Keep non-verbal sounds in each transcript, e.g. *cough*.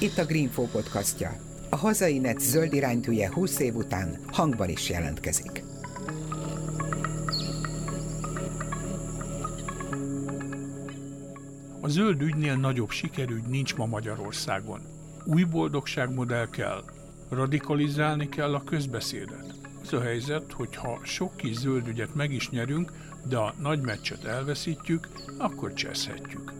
Itt a Greenfo podcastja. A hazai net zöld iránytűje 20 év után hangban is jelentkezik. A zöld ügynél nagyobb sikerügy nincs ma Magyarországon. Új boldogságmodell kell, radikalizálni kell a közbeszédet. Az a helyzet, hogy ha sok kis zöld ügyet meg is nyerünk, de a nagy meccset elveszítjük, akkor cseszhetjük.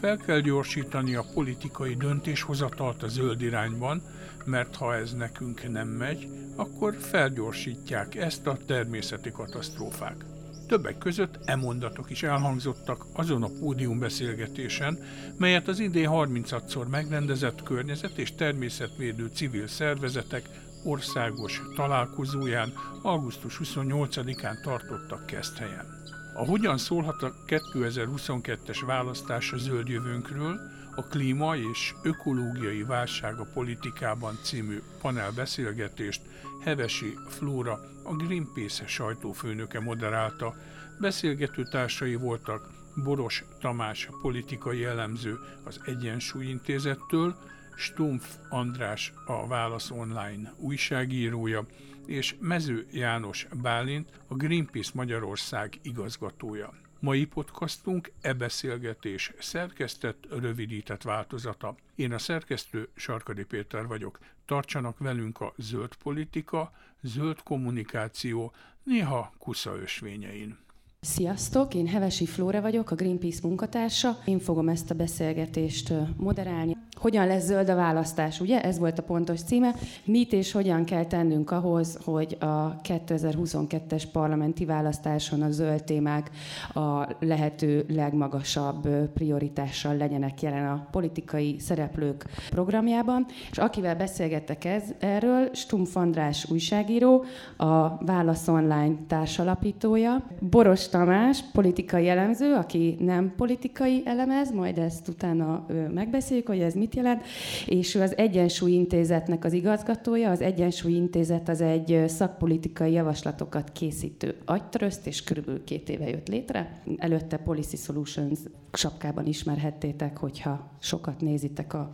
Fel kell gyorsítani a politikai döntéshozatalt a zöld irányban, mert ha ez nekünk nem megy, akkor felgyorsítják ezt a természeti katasztrófák. Többek között e mondatok is elhangzottak azon a pódiumbeszélgetésen, melyet az idén 36-szor megrendezett környezet és természetvédő civil szervezetek országos találkozóján augusztus 28-án tartottak Keszthelyen. A Hogyan szólhat a 2022-es választás a zöld jövőnkről, a klíma és ökológiai válság a politikában című panelbeszélgetést Hevesi Flóra, a Greenpeace sajtófőnöke moderálta. Beszélgető társai voltak Boros Tamás, politikai elemző az Egyensúly Intézettől, Stumpf András, a Válasz Online újságírója, és Mező János Bálint, a Greenpeace Magyarország igazgatója. Mai podcastunk e beszélgetés szerkesztett, rövidített változata. Én a szerkesztő Sarkadi Péter vagyok. Tartsanak velünk a zöld politika, zöld kommunikáció, néha kusza ösvényein. Sziasztok, én Hevesi Flóra vagyok, a Greenpeace munkatársa. Én fogom ezt a beszélgetést moderálni. Hogyan lesz zöld a választás, ugye? Ez volt a pontos címe. Mit és hogyan kell tennünk ahhoz, hogy a 2022-es parlamenti választáson a zöld témák a lehető legmagasabb prioritással legyenek jelen a politikai szereplők programjában. És akivel beszélgettek ez, erről, Stumpf András újságíró, a Válasz Online társalapítója, Boros Tamás, politikai elemző, aki nem politikai elemez, majd ezt utána megbeszéljük, hogy ez mit jelent, és ő az Egyensúly Intézetnek az igazgatója. Az Egyensúly Intézet az egy szakpolitikai javaslatokat készítő agytröszt, és körülbelül két éve jött létre. Előtte Policy Solutions sapkában ismerhettétek, hogyha sokat nézitek a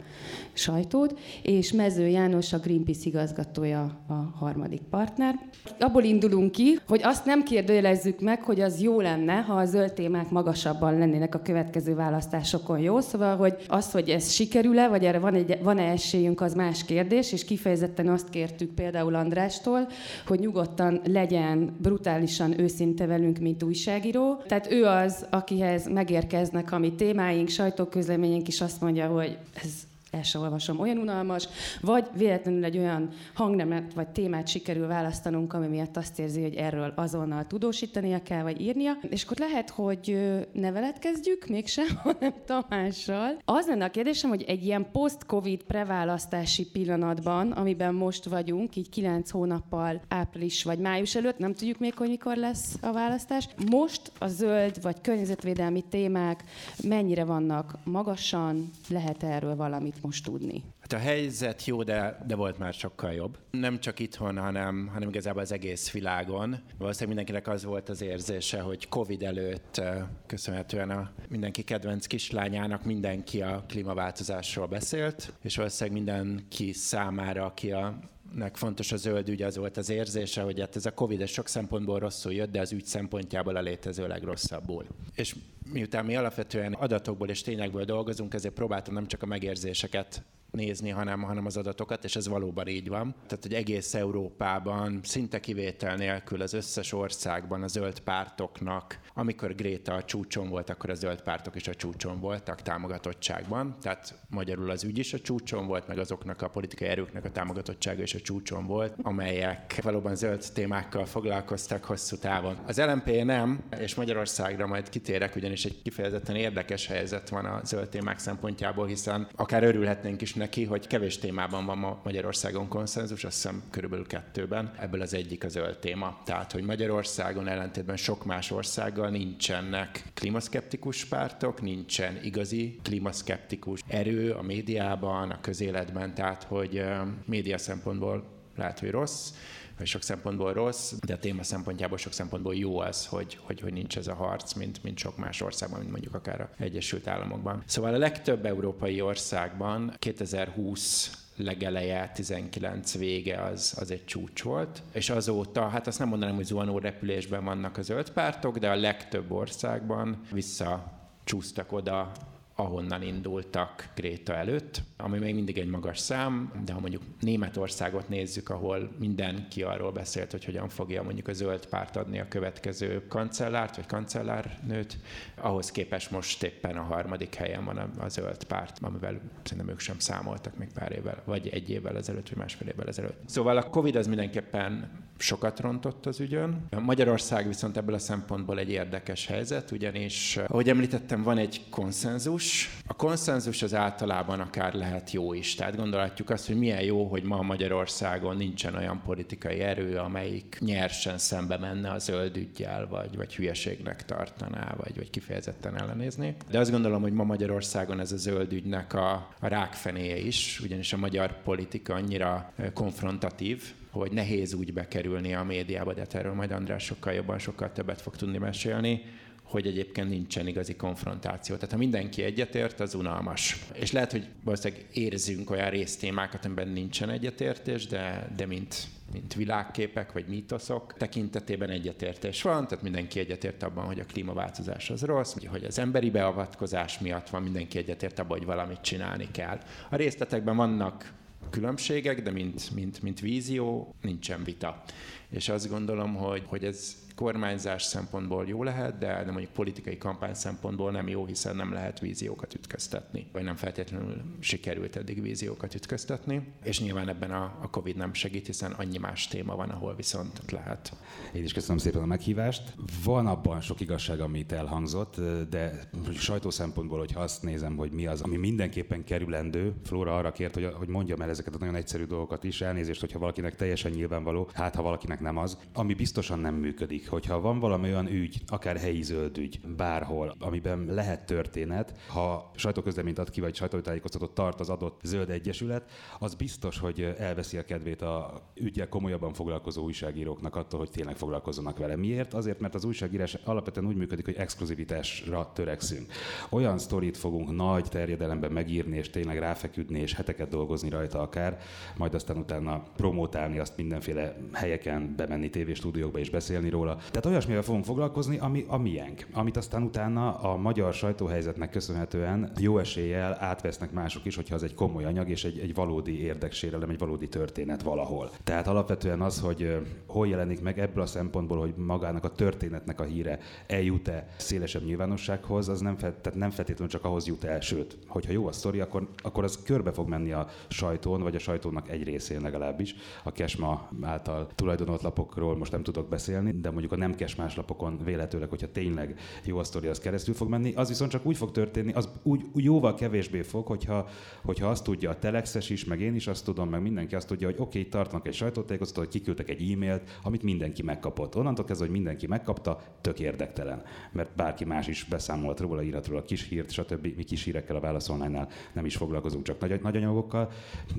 sajtót, és Mező János a Greenpeace igazgatója a harmadik partner. Abból indulunk ki, hogy azt nem kérdőjelezzük meg, hogy az jó lenne, ha a zöld témák magasabban lennének a következő választásokon. Jó? Szóval, hogy az, hogy ez sikerül-e, vagy erre van egy, van-e esélyünk, az más kérdés, és kifejezetten azt kértük például Andrástól, hogy nyugodtan legyen brutálisan őszinte velünk, mint újságíró. Tehát ő az, akihez megérkeznek a mi témáink, sajtóközleményünk is azt mondja, hogy ez el sem olvasom, olyan unalmas, vagy véletlenül egy olyan hangnemet vagy témát sikerül választanunk, ami miatt azt érzi, hogy erről azonnal tudósítania kell, vagy írnia. És akkor lehet, hogy ne kezdjük, mégsem, *laughs* hanem Tamással. Az lenne a kérdésem, hogy egy ilyen post-covid preválasztási pillanatban, amiben most vagyunk, így kilenc hónappal április vagy május előtt, nem tudjuk még, hogy mikor lesz a választás. Most a zöld vagy környezetvédelmi témák mennyire vannak magasan, lehet erről valamit most tudni? Hát a helyzet jó, de, de volt már sokkal jobb. Nem csak itthon, hanem, hanem igazából az egész világon. Valószínűleg mindenkinek az volt az érzése, hogy Covid előtt köszönhetően a mindenki kedvenc kislányának mindenki a klímaváltozásról beszélt, és valószínűleg mindenki számára, aki a nek fontos a zöld ügy, az volt az érzése, hogy hát ez a Covid sok szempontból rosszul jött, de az ügy szempontjából a létező legrosszabbul. És miután mi alapvetően adatokból és tényekből dolgozunk, ezért próbáltam nem csak a megérzéseket nézni, hanem, hanem az adatokat, és ez valóban így van. Tehát, hogy egész Európában szinte kivétel nélkül az összes országban a zöld pártoknak, amikor Gréta a csúcson volt, akkor a zöld pártok is a csúcson voltak támogatottságban. Tehát magyarul az ügy is a csúcson volt, meg azoknak a politikai erőknek a támogatottsága is a csúcson volt, amelyek valóban zöld témákkal foglalkoztak hosszú távon. Az LMP nem, és Magyarországra majd kitérek, ugyanis egy kifejezetten érdekes helyzet van a zöld témák szempontjából, hiszen akár örülhetnénk is neki, hogy kevés témában van ma Magyarországon konszenzus, azt hiszem körülbelül kettőben. Ebből az egyik a zöld téma. Tehát, hogy Magyarországon ellentétben sok más országgal nincsenek klímaszkeptikus pártok, nincsen igazi klímaszkeptikus erő a médiában, a közéletben, tehát, hogy média szempontból lehet, hogy rossz, vagy sok szempontból rossz, de a téma szempontjából sok szempontból jó az, hogy, hogy, hogy nincs ez a harc, mint, mint sok más országban, mint mondjuk akár a Egyesült Államokban. Szóval a legtöbb európai országban 2020 legeleje, 19 vége az, az egy csúcs volt, és azóta, hát azt nem mondanám, hogy zuhanó repülésben vannak a zöld pártok, de a legtöbb országban visszacsúsztak oda ahonnan indultak Gréta előtt, ami még mindig egy magas szám, de ha mondjuk Németországot nézzük, ahol mindenki arról beszélt, hogy hogyan fogja mondjuk a zöld párt adni a következő kancellárt vagy kancellárnőt, ahhoz képest most éppen a harmadik helyen van a, a zöld párt, amivel szerintem ők sem számoltak még pár évvel, vagy egy évvel ezelőtt, vagy másfél évvel ezelőtt. Szóval a Covid az mindenképpen sokat rontott az ügyön. Magyarország viszont ebből a szempontból egy érdekes helyzet, ugyanis, ahogy említettem, van egy konszenzus. A konszenzus az általában akár lehet jó is. Tehát gondolhatjuk azt, hogy milyen jó, hogy ma Magyarországon nincsen olyan politikai erő, amelyik nyersen szembe menne a zöld ügyjel, vagy, vagy hülyeségnek tartaná, vagy, vagy kifejezetten ellenézni. De azt gondolom, hogy ma Magyarországon ez a zöld ügynek a, a rákfenéje is, ugyanis a magyar politika annyira konfrontatív, hogy nehéz úgy bekerülni a médiába, de hát erről majd András sokkal jobban, sokkal többet fog tudni mesélni, hogy egyébként nincsen igazi konfrontáció. Tehát ha mindenki egyetért, az unalmas. És lehet, hogy valószínűleg érzünk olyan résztémákat, amiben nincsen egyetértés, de, de mint, mint világképek vagy mítoszok tekintetében egyetértés van, tehát mindenki egyetért abban, hogy a klímaváltozás az rossz, hogy az emberi beavatkozás miatt van, mindenki egyetért abban, hogy valamit csinálni kell. A részletekben vannak különbségek, de mint, mint, mint vízió nincsen vita. És azt gondolom, hogy, hogy ez kormányzás szempontból jó lehet, de, de mondjuk politikai kampány szempontból nem jó, hiszen nem lehet víziókat ütköztetni, vagy nem feltétlenül sikerült eddig víziókat ütköztetni, és nyilván ebben a, a Covid nem segít, hiszen annyi más téma van, ahol viszont lehet. Én is köszönöm szépen a meghívást. Van abban sok igazság, amit elhangzott, de sajtó szempontból, hogyha azt nézem, hogy mi az, ami mindenképpen kerülendő, Flóra arra kért, hogy, hogy mondjam el ezeket a nagyon egyszerű dolgokat is, elnézést, hogyha valakinek teljesen nyilvánvaló, hát ha valakinek nem az, ami biztosan nem működik hogyha van valami olyan ügy, akár helyi zöld ügy, bárhol, amiben lehet történet, ha sajtóközleményt ad ki, vagy sajtótájékoztatót tart az adott zöld egyesület, az biztos, hogy elveszi a kedvét a ügyel komolyabban foglalkozó újságíróknak attól, hogy tényleg foglalkozzanak vele. Miért? Azért, mert az újságírás alapvetően úgy működik, hogy exkluzivitásra törekszünk. Olyan sztorit fogunk nagy terjedelemben megírni, és tényleg ráfeküdni, és heteket dolgozni rajta akár, majd aztán utána promótálni azt mindenféle helyeken, bemenni tévéstúdiókba és beszélni róla. Tehát olyasmivel fogunk foglalkozni, ami a miénk, amit aztán utána a magyar sajtóhelyzetnek köszönhetően jó eséllyel átvesznek mások is, hogyha az egy komoly anyag és egy, egy valódi érdeksérelem, egy valódi történet valahol. Tehát alapvetően az, hogy hol jelenik meg ebből a szempontból, hogy magának a történetnek a híre eljut-e szélesebb nyilvánossághoz, az nem, tehát nem feltétlenül csak ahhoz jut el, sőt, hogyha jó a sztori, akkor, akkor az körbe fog menni a sajtón, vagy a sajtónak egy részén legalábbis. A Kesma által tulajdonolt lapokról most nem tudok beszélni, de mondjuk a nem kesmás lapokon véletőleg, hogyha tényleg jó a sztori, az keresztül fog menni. Az viszont csak úgy fog történni, az úgy, úgy jóval kevésbé fog, hogyha, hogyha azt tudja a Telexes is, meg én is azt tudom, meg mindenki azt tudja, hogy oké, okay, tartnak egy sajtótájékoztatót, hogy kiküldtek egy e-mailt, amit mindenki megkapott. Onnantól kezdve, hogy mindenki megkapta, tök érdektelen. Mert bárki más is beszámolt róla, íratról a kis hírt, stb. Mi kis hírekkel a válaszolnál nem is foglalkozunk, csak nagy, nagy anyagokkal.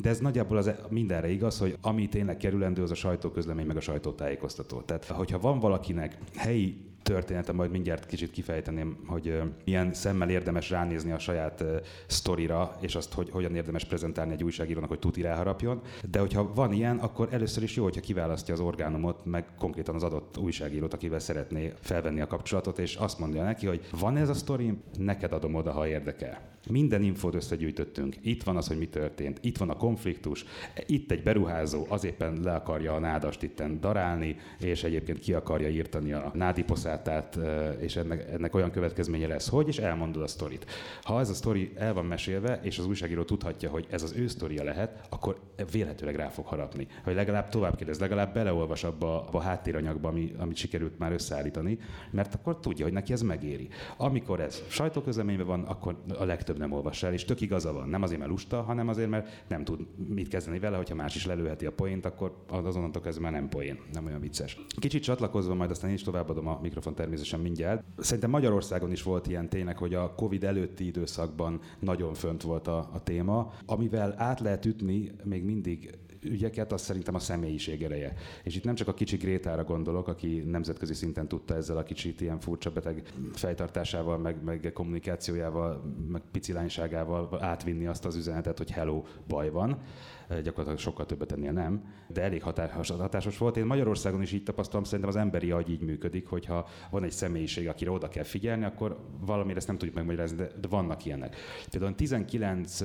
De ez nagyjából az mindenre igaz, hogy ami tényleg kerülendő, az a sajtóközlemény, meg a sajtótájékoztató. Tehát, hogyha van valakinek helyi története, majd mindjárt kicsit kifejteném, hogy milyen szemmel érdemes ránézni a saját sztorira, és azt, hogy hogyan érdemes prezentálni egy újságírónak, hogy tuti ráharapjon. De hogyha van ilyen, akkor először is jó, hogyha kiválasztja az orgánumot, meg konkrétan az adott újságírót, akivel szeretné felvenni a kapcsolatot, és azt mondja neki, hogy van ez a sztori, neked adom oda, ha érdekel. Minden infót összegyűjtöttünk. Itt van az, hogy mi történt. Itt van a konfliktus. Itt egy beruházó az éppen le akarja a nádast itten darálni, és egyébként ki akarja írtani a nádiposzátát, és ennek, ennek olyan következménye lesz, hogy, és elmondod a sztorit. Ha ez a sztori el van mesélve, és az újságíró tudhatja, hogy ez az ő sztoria lehet, akkor vélhetőleg rá fog harapni. Hogy legalább tovább kérdez, legalább beleolvas abba a háttéranyagba, ami, amit sikerült már összeállítani, mert akkor tudja, hogy neki ez megéri. Amikor ez sajtóközleményben van, akkor a legtöbb több nem olvas el, és tök igaza van. Nem azért, mert lusta, hanem azért, mert nem tud mit kezdeni vele, hogyha más is lelőheti a poént, akkor azonnantól kezdve már nem poén, nem olyan vicces. Kicsit csatlakozva, majd aztán én is továbbadom a mikrofon természetesen mindjárt. Szerintem Magyarországon is volt ilyen tényleg, hogy a Covid előtti időszakban nagyon fönt volt a, a téma, amivel át lehet ütni még mindig ügyeket, az szerintem a személyiség ereje. És itt nem csak a kicsi Grétára gondolok, aki nemzetközi szinten tudta ezzel a kicsit ilyen furcsa beteg fejtartásával, meg, meg kommunikációjával, meg picilányságával átvinni azt az üzenetet, hogy hello, baj van, gyakorlatilag sokkal többet ennél nem, de elég hatásos, hatásos volt. Én Magyarországon is így tapasztalom, szerintem az emberi agy így működik, hogyha van egy személyiség, akire oda kell figyelni, akkor valamire ezt nem tudjuk megmagyarázni, de, de vannak ilyenek. Például 19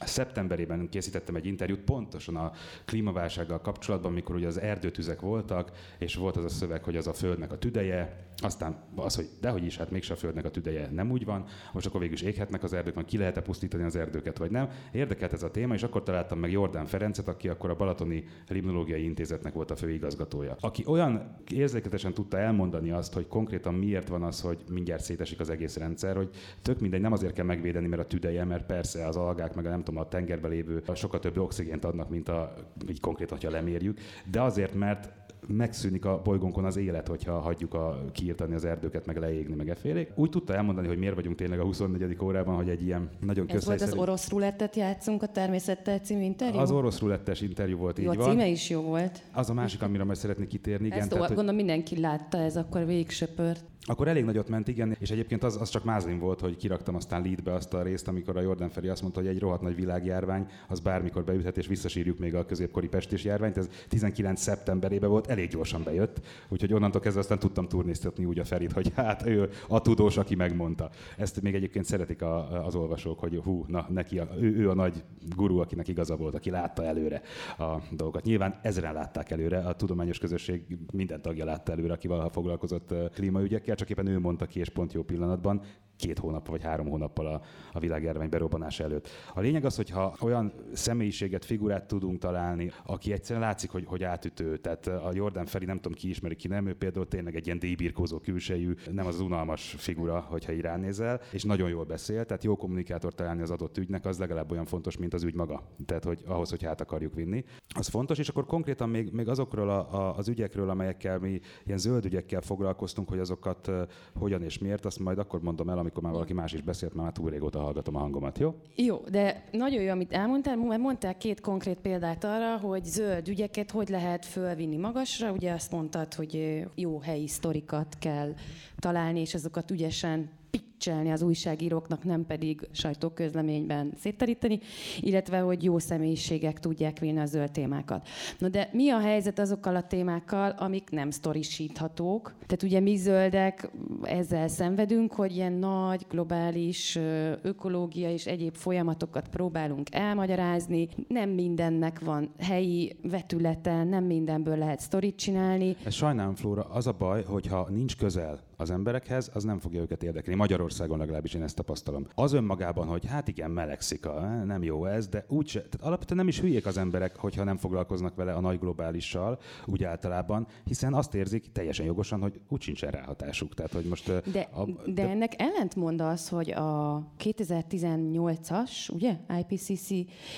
szeptemberében készítettem egy interjút pontosan a klímaválsággal kapcsolatban, mikor ugye az erdőtüzek voltak, és volt az a szöveg, hogy az a földnek a tüdeje, aztán az, hogy dehogy is, hát mégse a földnek a tüdeje nem úgy van, most akkor végül is éghetnek az erdők, ki lehet-e pusztítani az erdőket, vagy nem. Érdekelt ez a téma, és akkor találtam meg Jordán Ferencet, aki akkor a Balatoni Limnológiai Intézetnek volt a főigazgatója. Aki olyan érzéketesen tudta elmondani azt, hogy konkrétan miért van az, hogy mindjárt szétesik az egész rendszer, hogy tök mindegy, nem azért kell megvédeni, mert a tüdeje, mert persze az algák, meg a nem tudom, a tengerbe lévő sokkal több oxigént adnak, mint a, így konkrétan, ha lemérjük, de azért, mert megszűnik a bolygónkon az élet, hogyha hagyjuk a, kiírtani az erdőket, meg leégni, meg efélék. Úgy tudta elmondani, hogy miért vagyunk tényleg a 24. órában, hogy egy ilyen nagyon Ez volt az orosz rulettet játszunk a természettel című interjú? Az orosz rulettes interjú volt, jó, így a címe van. is jó volt. Az a másik, amire majd szeretnék kitérni. Igen, Ezt tehát, gondolom mindenki látta, ez akkor végig söpört. Akkor elég nagyot ment, igen, és egyébként az, az csak mázlim volt, hogy kiraktam aztán leadbe azt a részt, amikor a Jordan Feri azt mondta, hogy egy rohadt nagy világjárvány, az bármikor beüthet, és visszasírjuk még a középkori pestés járványt. Ez 19 szeptemberében volt, elég gyorsan bejött, úgyhogy onnantól kezdve aztán tudtam turnéztetni úgy a Ferit, hogy hát ő a tudós, aki megmondta. Ezt még egyébként szeretik a, az olvasók, hogy hú, na, neki a, ő, ő, a nagy guru, akinek igaza volt, aki látta előre a dolgokat. Nyilván ezeren látták előre, a tudományos közösség minden tagja látta előre, aki valaha foglalkozott klímaügyekkel, csak éppen ő mondta ki, és pont jó pillanatban, két hónap vagy három hónappal a, a világjárvány berobbanása előtt. A lényeg az, hogy ha olyan személyiséget, figurát tudunk találni, aki egyszerűen látszik, hogy, hogy átütő, tehát a Jordan Feri, nem tudom ki ismeri, ki nem, ő például tényleg egy ilyen díjbirkózó külsejű, nem az, unalmas figura, hogyha így ránézel, és nagyon jól beszél, tehát jó kommunikátor találni az adott ügynek, az legalább olyan fontos, mint az ügy maga. Tehát, hogy ahhoz, hogy hát akarjuk vinni. Az fontos, és akkor konkrétan még, még azokról a, a, az ügyekről, amelyekkel mi ilyen zöld ügyekkel foglalkoztunk, hogy azokat uh, hogyan és miért, azt majd akkor mondom el, amikor már valaki más is beszélt, mert már túl régóta hallgatom a hangomat, jó? Jó, de nagyon jó, amit elmondtál, mert mondtál két konkrét példát arra, hogy zöld ügyeket hogy lehet fölvinni magasra. Ugye azt mondtad, hogy jó helyi sztorikat kell találni, és azokat ügyesen pitchelni az újságíróknak, nem pedig sajtóközleményben szétteríteni, illetve hogy jó személyiségek tudják vinni a zöld témákat. No de mi a helyzet azokkal a témákkal, amik nem sztorisíthatók? Tehát ugye mi zöldek ezzel szenvedünk, hogy ilyen nagy, globális ökológia és egyéb folyamatokat próbálunk elmagyarázni. Nem mindennek van helyi vetülete, nem mindenből lehet sztorit csinálni. Ez sajnálom, Flóra, az a baj, hogyha nincs közel az emberekhez, az nem fogja őket érdekelni. Magyarországon legalábbis én ezt tapasztalom. Az önmagában, hogy hát igen, melegszik, a, eh, nem jó ez, de úgy se, tehát alapvetően nem is hülyék az emberek, hogyha nem foglalkoznak vele a nagy globálissal, úgy általában, hiszen azt érzik teljesen jogosan, hogy úgy sincsen ráhatásuk. Tehát, hogy most, eh, de, a, de, de ennek ellentmond az, hogy a 2018-as, ugye, IPCC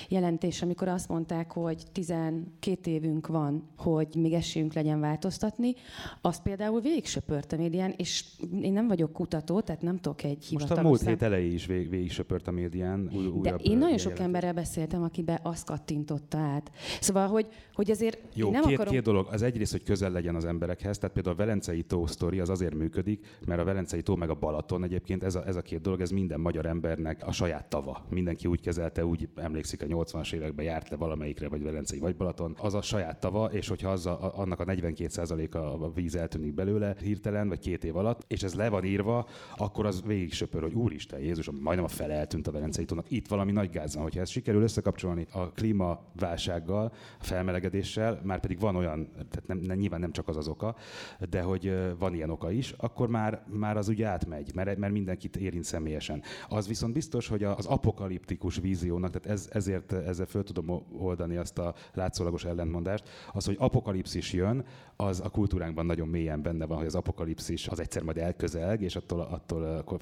jelentés, amikor azt mondták, hogy 12 évünk van, hogy még esélyünk legyen változtatni, azt például végig söpört a médián, és és én nem vagyok kutató, tehát nem tudok egy hivatalos... Most a múlt hét elejé is vég, végig söpört a médián. Új, De én nagyon sok emberrel beszéltem, akibe azt kattintotta át. Szóval, hogy, hogy azért Jó, nem két, akarom... két dolog. Az egyrészt, hogy közel legyen az emberekhez, tehát például a Velencei tó sztori az azért működik, mert a Velencei tó meg a Balaton egyébként ez a, ez a két dolog, ez minden magyar embernek a saját tava. Mindenki úgy kezelte, úgy emlékszik, a 80-as években járt le valamelyikre, vagy Velencei, vagy Balaton. Az a saját tava, és hogyha az a, annak a 42%-a a víz eltűnik belőle hirtelen, vagy két év alatt, és ez le van írva, akkor az végig söpör, hogy úristen, Jézus, majdnem a fele eltűnt a Velencei tónak. Itt valami nagy gáz van, hogyha ezt sikerül összekapcsolni a klímaválsággal, a felmelegedéssel, már pedig van olyan, tehát nem, nem, nyilván nem csak az az oka, de hogy van ilyen oka is, akkor már, már az ugye átmegy, mert, mert mindenkit érint személyesen. Az viszont biztos, hogy az apokaliptikus víziónak, tehát ez, ezért ezzel föl tudom oldani azt a látszólagos ellentmondást, az, hogy apokalipszis jön, az a kultúránkban nagyon mélyen benne van, hogy az apokalipszis az egy egyszer majd elközelg, és attól, attól akkor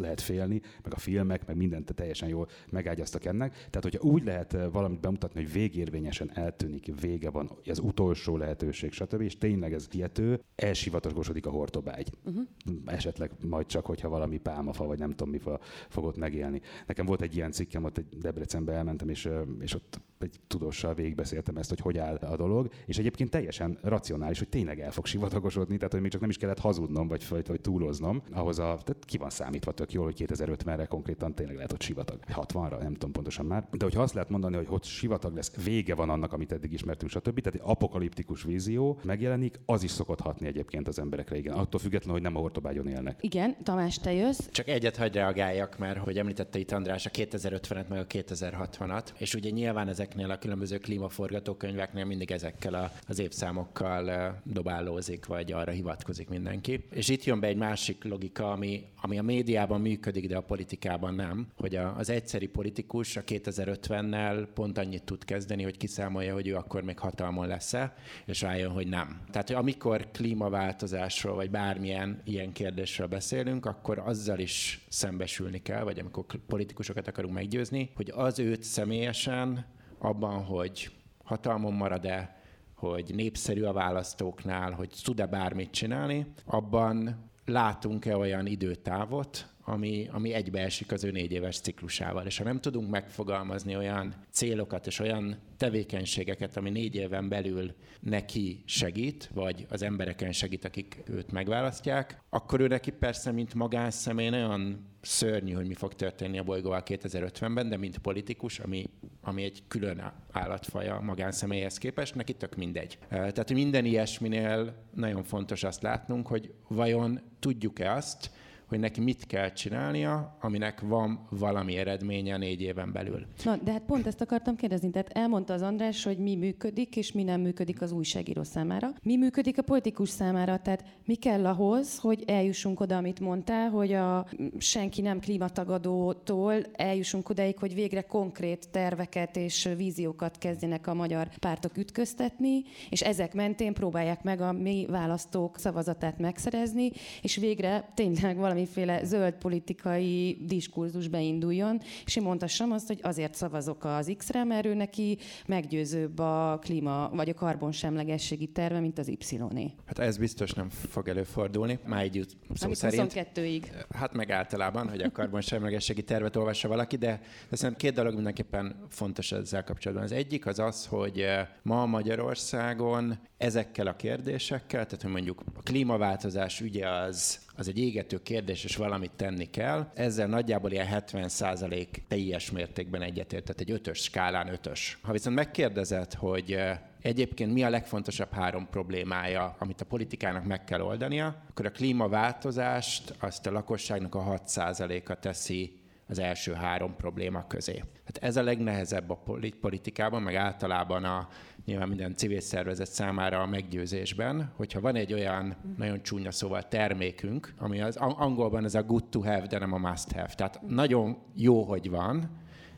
lehet félni, meg a filmek, meg mindent teljesen jól megágyaztak ennek. Tehát, hogyha úgy lehet valamit bemutatni, hogy végérvényesen eltűnik, vége van, az utolsó lehetőség, stb., és tényleg ez hihető, elsivatagosodik a hortobágy. Uh-huh. Esetleg majd csak, hogyha valami pálmafa, vagy nem tudom mi fogott megélni. Nekem volt egy ilyen cikkem, ott egy Debrecenbe elmentem, és, és ott egy tudóssal végigbeszéltem ezt, hogy hogy áll a dolog, és egyébként teljesen racionális, hogy tényleg el fog sivatagosodni, tehát hogy még csak nem is kellett hazudnom, vagy, vagy, vagy túloznom. Ahhoz a, tehát ki van számítva tök jól, hogy 2050-re konkrétan tényleg lehet ott sivatag. 60-ra, nem tudom pontosan már. De hogyha azt lehet mondani, hogy ott sivatag lesz, vége van annak, amit eddig ismertünk, stb. Tehát egy apokaliptikus vízió megjelenik, az is szokott hatni egyébként az emberekre, igen. Attól függetlenül, hogy nem a hortobágyon élnek. Igen, Tamás, te jössz. Csak egyet hagy reagáljak, mert hogy említette itt András a 2050-et, meg a 2060-at, és ugye nyilván ezeknél a különböző klímaforgatókönyveknél mindig ezekkel a, az évszámokkal dobálózik, vagy arra hivatkozik mindenki. És itt jön be egy másik logika, ami, ami a médiában működik, de a politikában nem, hogy a, az egyszeri politikus a 2050-nel pont annyit tud kezdeni, hogy kiszámolja, hogy ő akkor még hatalmon lesz-e, és rájön, hogy nem. Tehát, hogy amikor klímaváltozásról, vagy bármilyen ilyen kérdésről beszélünk, akkor azzal is szembesülni kell, vagy amikor politikusokat akarunk meggyőzni, hogy az őt személyesen abban, hogy hatalmon marad-e, hogy népszerű a választóknál, hogy tud-e bármit csinálni, abban látunk-e olyan időtávot, ami, ami egybeesik az ő négy éves ciklusával. És ha nem tudunk megfogalmazni olyan célokat és olyan tevékenységeket, ami négy éven belül neki segít, vagy az embereken segít, akik őt megválasztják, akkor ő neki persze, mint magánszemély nagyon szörnyű, hogy mi fog történni a bolygóval 2050-ben, de mint politikus, ami, ami egy külön állatfaja magánszemélyhez képest, neki tök mindegy. Tehát minden ilyesminél nagyon fontos azt látnunk, hogy vajon tudjuk-e azt, hogy neki mit kell csinálnia, aminek van valami eredménye négy éven belül. Na, de hát pont ezt akartam kérdezni. Tehát elmondta az András, hogy mi működik, és mi nem működik az újságíró számára. Mi működik a politikus számára? Tehát mi kell ahhoz, hogy eljussunk oda, amit mondtál, hogy a senki nem klímatagadótól eljussunk odaig, hogy végre konkrét terveket és víziókat kezdjenek a magyar pártok ütköztetni, és ezek mentén próbálják meg a mi választók szavazatát megszerezni, és végre tényleg valami valamiféle zöld politikai diskurzus beinduljon, és én mondhassam azt, hogy azért szavazok az X-re, mert ő neki meggyőzőbb a klíma vagy a karbonsemlegességi terve, mint az Y-é. Hát ez biztos nem fog előfordulni, már egy szó Amit szerint. 22-ig. Hát meg általában, hogy a karbonsemlegességi tervet olvassa valaki, de, de szerintem két dolog mindenképpen fontos ezzel kapcsolatban. Az egyik az az, hogy eh, ma Magyarországon ezekkel a kérdésekkel, tehát hogy mondjuk a klímaváltozás ügye az az egy égető kérdés, és valamit tenni kell. Ezzel nagyjából ilyen 70% teljes mértékben egyetért, tehát egy ötös skálán ötös. Ha viszont megkérdezed, hogy egyébként mi a legfontosabb három problémája, amit a politikának meg kell oldania, akkor a klímaváltozást azt a lakosságnak a 6%-a teszi az első három probléma közé. Hát ez a legnehezebb a politikában, meg általában a nyilván minden civil szervezet számára a meggyőzésben, hogyha van egy olyan nagyon csúnya szóval termékünk, ami az angolban ez a good to have, de nem a must have. Tehát nagyon jó, hogy van,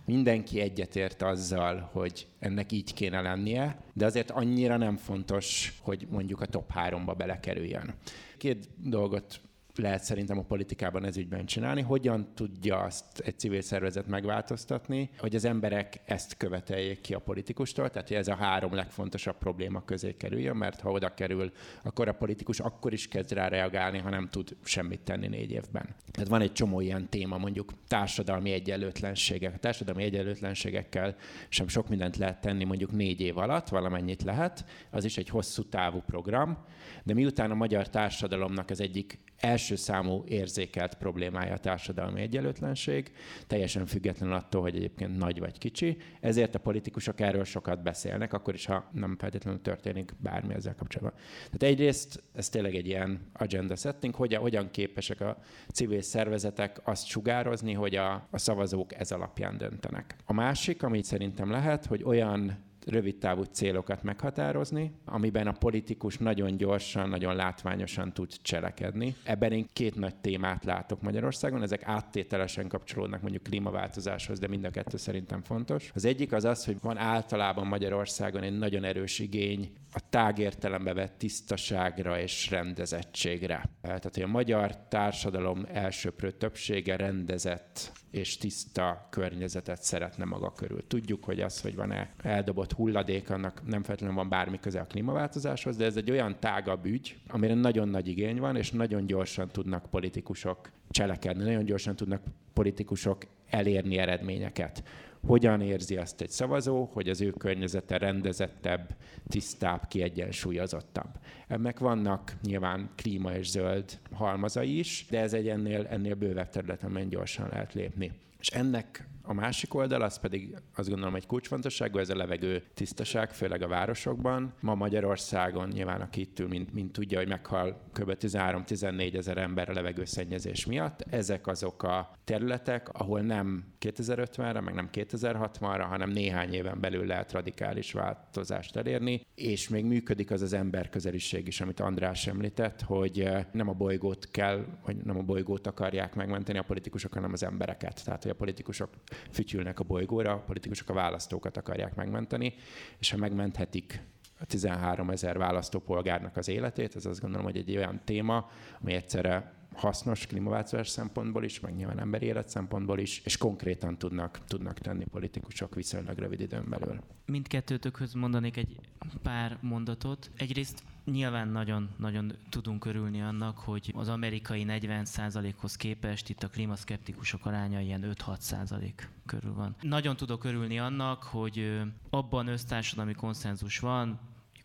mindenki egyetért azzal, hogy ennek így kéne lennie, de azért annyira nem fontos, hogy mondjuk a top háromba belekerüljön. Két dolgot lehet szerintem a politikában ez ügyben csinálni. Hogyan tudja azt egy civil szervezet megváltoztatni, hogy az emberek ezt követeljék ki a politikustól, tehát hogy ez a három legfontosabb probléma közé kerüljön, mert ha oda kerül, akkor a politikus akkor is kezd rá reagálni, ha nem tud semmit tenni négy évben. Tehát van egy csomó ilyen téma, mondjuk társadalmi egyenlőtlenségek. A társadalmi egyenlőtlenségekkel sem sok mindent lehet tenni mondjuk négy év alatt, valamennyit lehet, az is egy hosszú távú program, de miután a magyar társadalomnak az egyik első számú érzékelt problémája a társadalmi egyenlőtlenség, teljesen függetlenül attól, hogy egyébként nagy vagy kicsi. Ezért a politikusok erről sokat beszélnek, akkor is, ha nem feltétlenül történik bármi ezzel kapcsolatban. Tehát egyrészt ez tényleg egy ilyen agenda setting, hogy hogyan képesek a civil szervezetek azt sugározni, hogy a, a szavazók ez alapján döntenek. A másik, amit szerintem lehet, hogy olyan rövid távú célokat meghatározni, amiben a politikus nagyon gyorsan, nagyon látványosan tud cselekedni. Ebben én két nagy témát látok Magyarországon, ezek áttételesen kapcsolódnak mondjuk klímaváltozáshoz, de mind a kettő szerintem fontos. Az egyik az az, hogy van általában Magyarországon egy nagyon erős igény a tágértelembe vett tisztaságra és rendezettségre. Tehát, hogy a magyar társadalom elsőprő többsége rendezett és tiszta környezetet szeretne maga körül. Tudjuk, hogy az, hogy van-e eldobott hulladék, annak nem feltétlenül van bármi köze a klímaváltozáshoz, de ez egy olyan tágabb ügy, amire nagyon nagy igény van, és nagyon gyorsan tudnak politikusok cselekedni, nagyon gyorsan tudnak politikusok elérni eredményeket hogyan érzi azt egy szavazó, hogy az ő környezete rendezettebb, tisztább, kiegyensúlyozottabb. Ennek vannak nyilván klíma és zöld halmazai is, de ez egy ennél, ennél bővebb területen, gyorsan lehet lépni. És ennek a másik oldal, az pedig azt gondolom egy kulcsfontosságú, ez a levegő tisztaság, főleg a városokban. Ma Magyarországon nyilván aki itt ül, mint, mint tudja, hogy meghal kb. 13-14 ezer ember a levegőszennyezés miatt. Ezek azok a területek, ahol nem 2050-re, meg nem 2060-ra, hanem néhány éven belül lehet radikális változást elérni, és még működik az az emberközeliség is, amit András említett, hogy eh, nem a bolygót kell, vagy nem a bolygót akarják megmenteni a politikusok, hanem az embereket. Tehát, hogy a politikusok fütyülnek a bolygóra, a politikusok a választókat akarják megmenteni, és ha megmenthetik a 13 ezer választópolgárnak az életét, ez azt gondolom, hogy egy olyan téma, ami egyszerre hasznos klímaváltozás szempontból is, meg nyilván emberi élet szempontból is, és konkrétan tudnak, tudnak tenni politikusok viszonylag rövid időn belül. Mindkettőtökhöz mondanék egy pár mondatot. Egyrészt nyilván nagyon-nagyon tudunk örülni annak, hogy az amerikai 40%-hoz képest itt a klímaszkeptikusok aránya ilyen 5-6% körül van. Nagyon tudok örülni annak, hogy abban össztársadalmi konszenzus van,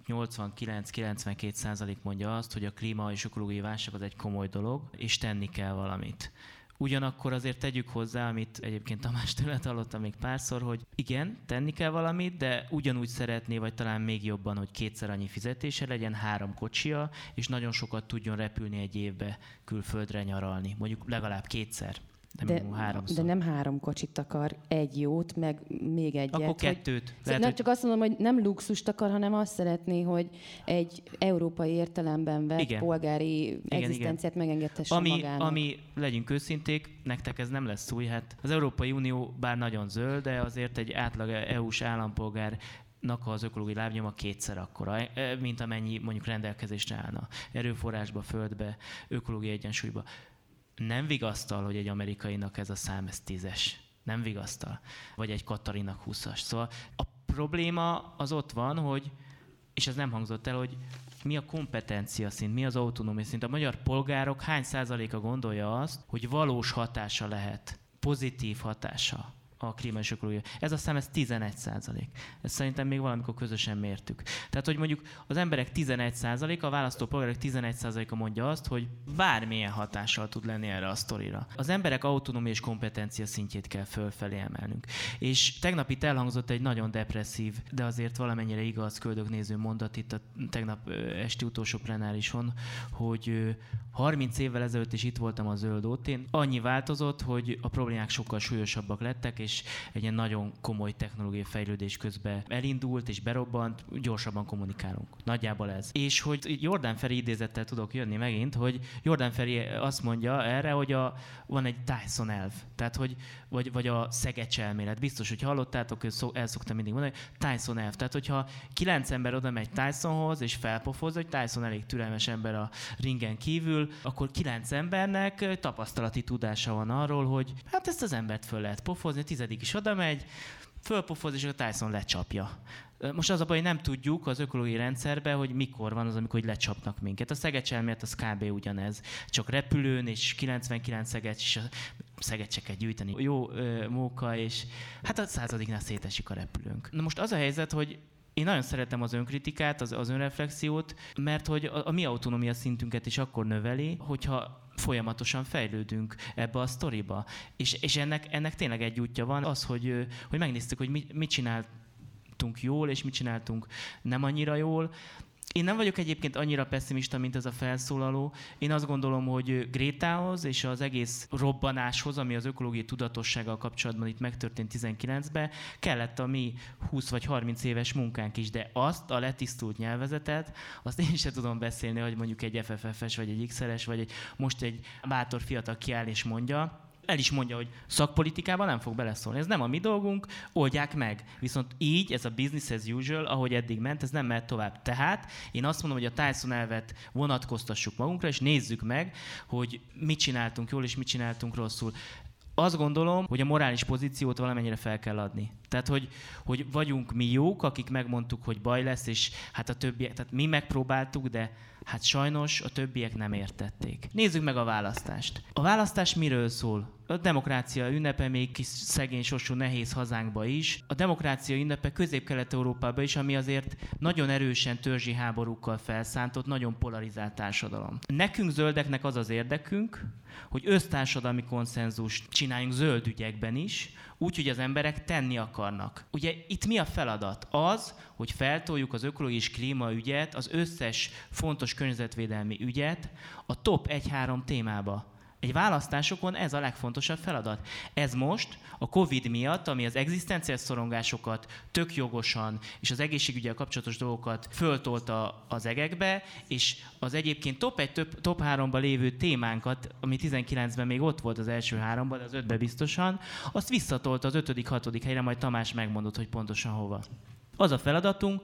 89-92 százalék mondja azt, hogy a klíma és ökológiai válság az egy komoly dolog, és tenni kell valamit. Ugyanakkor azért tegyük hozzá, amit egyébként Tamás tőle hallottam még párszor, hogy igen, tenni kell valamit, de ugyanúgy szeretné, vagy talán még jobban, hogy kétszer annyi fizetése legyen, három kocsia, és nagyon sokat tudjon repülni egy évbe külföldre nyaralni. Mondjuk legalább kétszer. Nem de, háromszor. de nem három kocsit akar, egy jót, meg még egyet. Akkor kettőt. Hogy, Lehet, nem hogy... csak azt mondom, hogy nem luxust akar, hanem azt szeretné, hogy egy európai értelemben vett igen. polgári igen, egzisztenciát igen. megengedhesse ami, magának. Ami, legyünk őszinték, nektek ez nem lesz új. Hát az Európai Unió bár nagyon zöld, de azért egy átlag EU-s állampolgár az ökológiai lábnyoma kétszer akkora, e, mint amennyi mondjuk rendelkezésre állna erőforrásba, földbe, ökológiai egyensúlyba nem vigasztal, hogy egy amerikainak ez a szám ez tízes. Nem vigasztal. Vagy egy Katarinak húszas. Szóval a probléma az ott van, hogy, és ez nem hangzott el, hogy mi a kompetencia szint, mi az autonómia szint. A magyar polgárok hány százaléka gondolja azt, hogy valós hatása lehet, pozitív hatása a ökológia. Ez a szám, ez 11 százalék. Ezt szerintem még valamikor közösen mértük. Tehát, hogy mondjuk az emberek 11 százalék, a választópolgárok 11 százaléka mondja azt, hogy bármilyen hatással tud lenni erre a sztorira. Az emberek autonómia és kompetencia szintjét kell fölfelé emelnünk. És tegnap itt elhangzott egy nagyon depresszív, de azért valamennyire igaz köldögnéző mondat itt a tegnap esti utolsó plenárison, hogy 30 évvel ezelőtt is itt voltam a zöld ótén. Annyi változott, hogy a problémák sokkal súlyosabbak lettek, és és egy ilyen nagyon komoly technológiai fejlődés közben elindult és berobbant, gyorsabban kommunikálunk. Nagyjából ez. És hogy Jordán Feri idézettel tudok jönni megint, hogy Jordán Feri azt mondja erre, hogy a, van egy Tyson elv. Tehát, hogy, vagy, vagy a szegecs elmélet. Biztos, hogy hallottátok, ő szó, el szoktam mindig mondani, Tyson elv. Tehát, hogyha kilenc ember oda megy Tysonhoz, és felpofoz, hogy Tyson elég türelmes ember a ringen kívül, akkor kilenc embernek tapasztalati tudása van arról, hogy hát ezt az embert föl lehet pofozni, tizedik is oda megy, fölpofoz, és a Tyson lecsapja. Most az a baj, hogy nem tudjuk az ökológiai rendszerben, hogy mikor van az, amikor hogy lecsapnak minket. A szegecs az kb. ugyanez. Csak repülőn, és 99 szegecs, és a szegecseket gyűjteni. Jó ö, móka, és hát a századiknál szétesik a repülőnk. Na most az a helyzet, hogy én nagyon szeretem az önkritikát, az, az önreflexiót, mert hogy a, a mi autonómia szintünket is akkor növeli, hogyha folyamatosan fejlődünk ebbe a sztoriba. És, és ennek, ennek tényleg egy útja van, az, hogy, hogy megnéztük, hogy mit, mit csináltunk jól, és mit csináltunk nem annyira jól, Én nem vagyok egyébként annyira pessimista, mint ez a felszólaló. Én azt gondolom, hogy Grétához és az egész robbanáshoz, ami az ökológiai tudatossággal kapcsolatban itt megtörtént 19-ben, kellett a mi 20 vagy 30 éves munkánk is, de azt a letisztult nyelvezetet, azt én sem tudom beszélni, hogy mondjuk egy FFF-es, vagy egy XR-es, vagy egy, most egy bátor fiatal kiáll és mondja, el is mondja, hogy szakpolitikában nem fog beleszólni. Ez nem a mi dolgunk, oldják meg. Viszont így, ez a business as usual, ahogy eddig ment, ez nem mehet tovább. Tehát én azt mondom, hogy a Tyson elvet vonatkoztassuk magunkra, és nézzük meg, hogy mit csináltunk jól, és mit csináltunk rosszul azt gondolom, hogy a morális pozíciót valamennyire fel kell adni. Tehát, hogy, hogy vagyunk mi jók, akik megmondtuk, hogy baj lesz, és hát a többiek, tehát mi megpróbáltuk, de Hát sajnos a többiek nem értették. Nézzük meg a választást. A választás miről szól? A demokrácia ünnepe még kis szegény sorsú nehéz hazánkba is. A demokrácia ünnepe közép-kelet-európába is, ami azért nagyon erősen törzsi háborúkkal felszántott, nagyon polarizált társadalom. Nekünk zöldeknek az az érdekünk, hogy össztársadalmi konszenzust csináljunk zöld ügyekben is, úgy, hogy az emberek tenni akarnak. Ugye itt mi a feladat? Az, hogy feltoljuk az ökológiai és klímaügyet, az összes fontos környezetvédelmi ügyet a top 1-3 témába. Egy választásokon ez a legfontosabb feladat. Ez most a Covid miatt, ami az egzisztenciális szorongásokat tök jogosan és az egészségügyel kapcsolatos dolgokat föltolta az egekbe, és az egyébként top 1, top, top 3-ban lévő témánkat, ami 19-ben még ott volt az első háromban, de az ötben biztosan, azt visszatolta az 5.-6. helyre, majd Tamás megmondott, hogy pontosan hova. Az a feladatunk,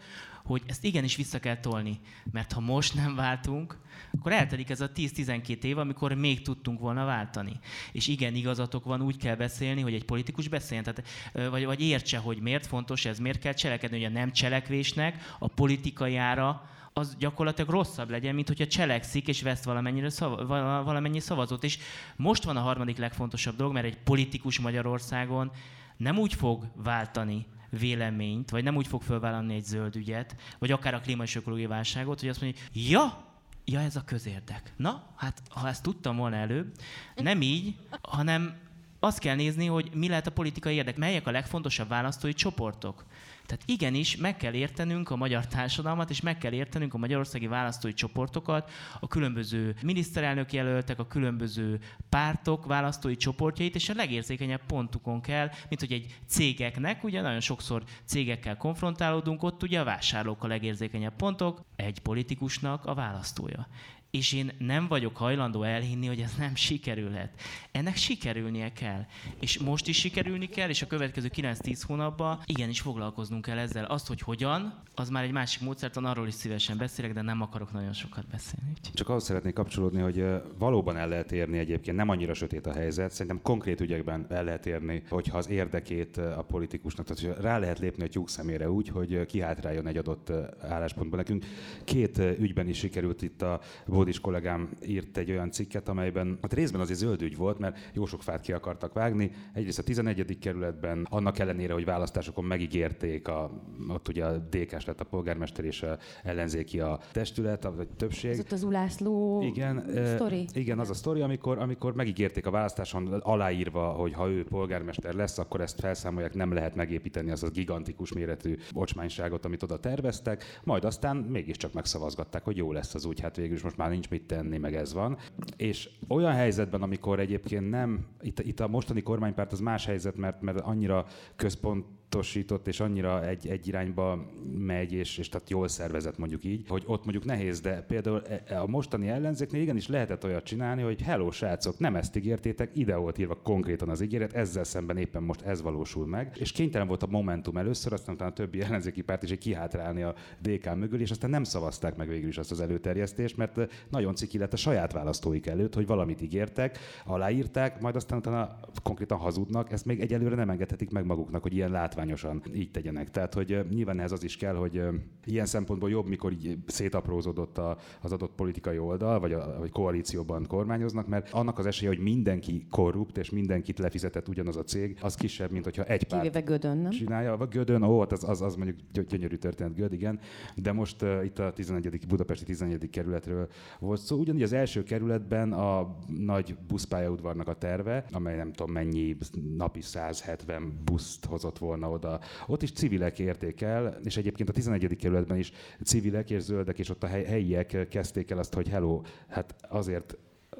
hogy ezt igenis vissza kell tolni, mert ha most nem váltunk, akkor eltelik ez a 10-12 év, amikor még tudtunk volna váltani. És igen, igazatok van, úgy kell beszélni, hogy egy politikus beszéljen, tehát, vagy, vagy értse, hogy miért fontos ez, miért kell cselekedni, hogy a nem cselekvésnek a politikai ára az gyakorlatilag rosszabb legyen, mint hogyha cselekszik és vesz valamennyire szava, valamennyi szavazót. És most van a harmadik legfontosabb dolog, mert egy politikus Magyarországon nem úgy fog váltani, véleményt, vagy nem úgy fog fölvállalni egy zöld ügyet, vagy akár a klíma és ökológiai válságot, hogy azt mondja, ja, ja, ez a közérdek. Na, hát ha ezt tudtam volna előbb, nem így, hanem azt kell nézni, hogy mi lehet a politikai érdek, melyek a legfontosabb választói csoportok. Tehát igenis meg kell értenünk a magyar társadalmat, és meg kell értenünk a magyarországi választói csoportokat, a különböző miniszterelnök jelöltek, a különböző pártok választói csoportjait, és a legérzékenyebb pontukon kell, mint hogy egy cégeknek, ugye nagyon sokszor cégekkel konfrontálódunk, ott ugye a vásárlók a legérzékenyebb pontok, egy politikusnak a választója és én nem vagyok hajlandó elhinni, hogy ez nem sikerülhet. Ennek sikerülnie kell. És most is sikerülni kell, és a következő 9-10 hónapban igenis foglalkoznunk kell ezzel. Azt, hogy hogyan, az már egy másik módszertan, arról is szívesen beszélek, de nem akarok nagyon sokat beszélni. Csak ahhoz szeretnék kapcsolódni, hogy valóban el lehet érni egyébként, nem annyira sötét a helyzet, szerintem konkrét ügyekben el lehet érni, hogyha az érdekét a politikusnak, tehát rá lehet lépni a tyúk szemére úgy, hogy kihátráljon egy adott álláspontban. Nekünk két ügyben is sikerült itt a Bódis kollégám írt egy olyan cikket, amelyben hát részben azért zöld ügy volt, mert jó sok fát ki akartak vágni. Egyrészt a 11. kerületben, annak ellenére, hogy választásokon megígérték, a, ott ugye a dk lett a polgármester és a ellenzéki a testület, a többség. Ez ott az Ulászló igen, sztori? Igen, az a sztori, amikor, amikor megígérték a választáson aláírva, hogy ha ő polgármester lesz, akkor ezt felszámolják, nem lehet megépíteni az a gigantikus méretű ocsmányságot, amit oda terveztek, majd aztán mégiscsak megszavazgatták, hogy jó lesz az úgy, hát végül is most már már nincs mit tenni, meg ez van. És olyan helyzetben, amikor egyébként nem, itt, itt a mostani kormánypárt az más helyzet, mert, mert annyira központ tudatosított és annyira egy, egy irányba megy, és, és tehát jól szervezett mondjuk így, hogy ott mondjuk nehéz, de például e, e, a mostani ellenzéknél igenis lehetett olyat csinálni, hogy hello srácok, nem ezt ígértétek, ide volt írva konkrétan az ígéret, ezzel szemben éppen most ez valósul meg, és kénytelen volt a Momentum először, aztán a többi *laughs* ellenzéki párt is kihátrálni a DK mögül, és aztán nem szavazták meg végül is azt az előterjesztést, mert nagyon ciki lett a saját választóik előtt, hogy valamit ígértek, aláírták, majd aztán utána konkrétan hazudnak, ezt még egyelőre nem engedhetik meg maguknak, hogy ilyen lát látványosan így tegyenek. Tehát, hogy nyilván ez az is kell, hogy ilyen szempontból jobb, mikor így szétaprózódott a, az adott politikai oldal, vagy a vagy koalícióban kormányoznak, mert annak az esélye, hogy mindenki korrupt, és mindenkit lefizetett ugyanaz a cég, az kisebb, mint hogyha egy párt Kivéve Gödön, nem? csinálja. Vagy Gödön, ó, hát az, az, az mondjuk gyönyörű történet Göd, igen. De most uh, itt a 11. Budapesti 11. kerületről volt szó. Ugyanígy az első kerületben a nagy buszpályaudvarnak a terve, amely nem tudom mennyi napi 170 buszt hozott volna oda. Ott is civilek érték el, és egyébként a 11. kerületben is civilek és zöldek, és ott a helyiek kezdték el azt, hogy hello, hát azért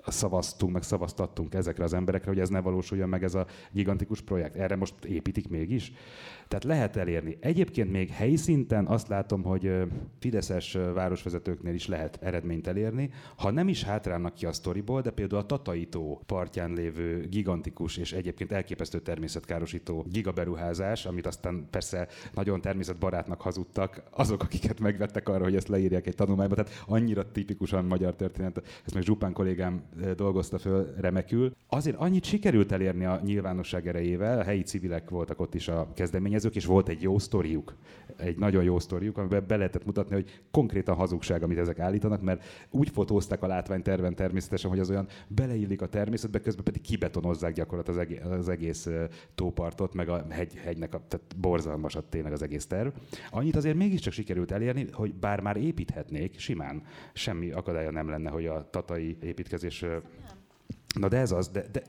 szavaztunk, meg szavaztattunk ezekre az emberekre, hogy ez ne valósuljon meg ez a gigantikus projekt. Erre most építik mégis. Tehát lehet elérni. Egyébként még helyi szinten azt látom, hogy fideszes városvezetőknél is lehet eredményt elérni, ha nem is hátrálnak ki a sztoriból, de például a Tataitó partján lévő gigantikus és egyébként elképesztő természetkárosító gigaberuházás, amit aztán persze nagyon természetbarátnak hazudtak, azok, akiket megvettek arra, hogy ezt leírják egy tanulmányba, tehát annyira tipikusan magyar történet, ezt meg Zsupán kollégám dolgozta föl remekül. Azért annyit sikerült elérni a nyilvánosság erejével, a helyi civilek voltak ott is a kezdeményezők, versenyzők, és volt egy jó sztoriuk, egy nagyon jó sztoriuk, amiben be lehetett mutatni, hogy konkrétan hazugság, amit ezek állítanak, mert úgy fotózták a látványterven természetesen, hogy az olyan beleillik a természetbe, közben pedig kibetonozzák gyakorlatilag az egész, az egész tópartot, meg a hegy, hegynek, a, tehát borzalmasat tényleg az egész terv. Annyit azért mégiscsak sikerült elérni, hogy bár már építhetnék, simán semmi akadálya nem lenne, hogy a tatai építkezés Na de ez az, de, de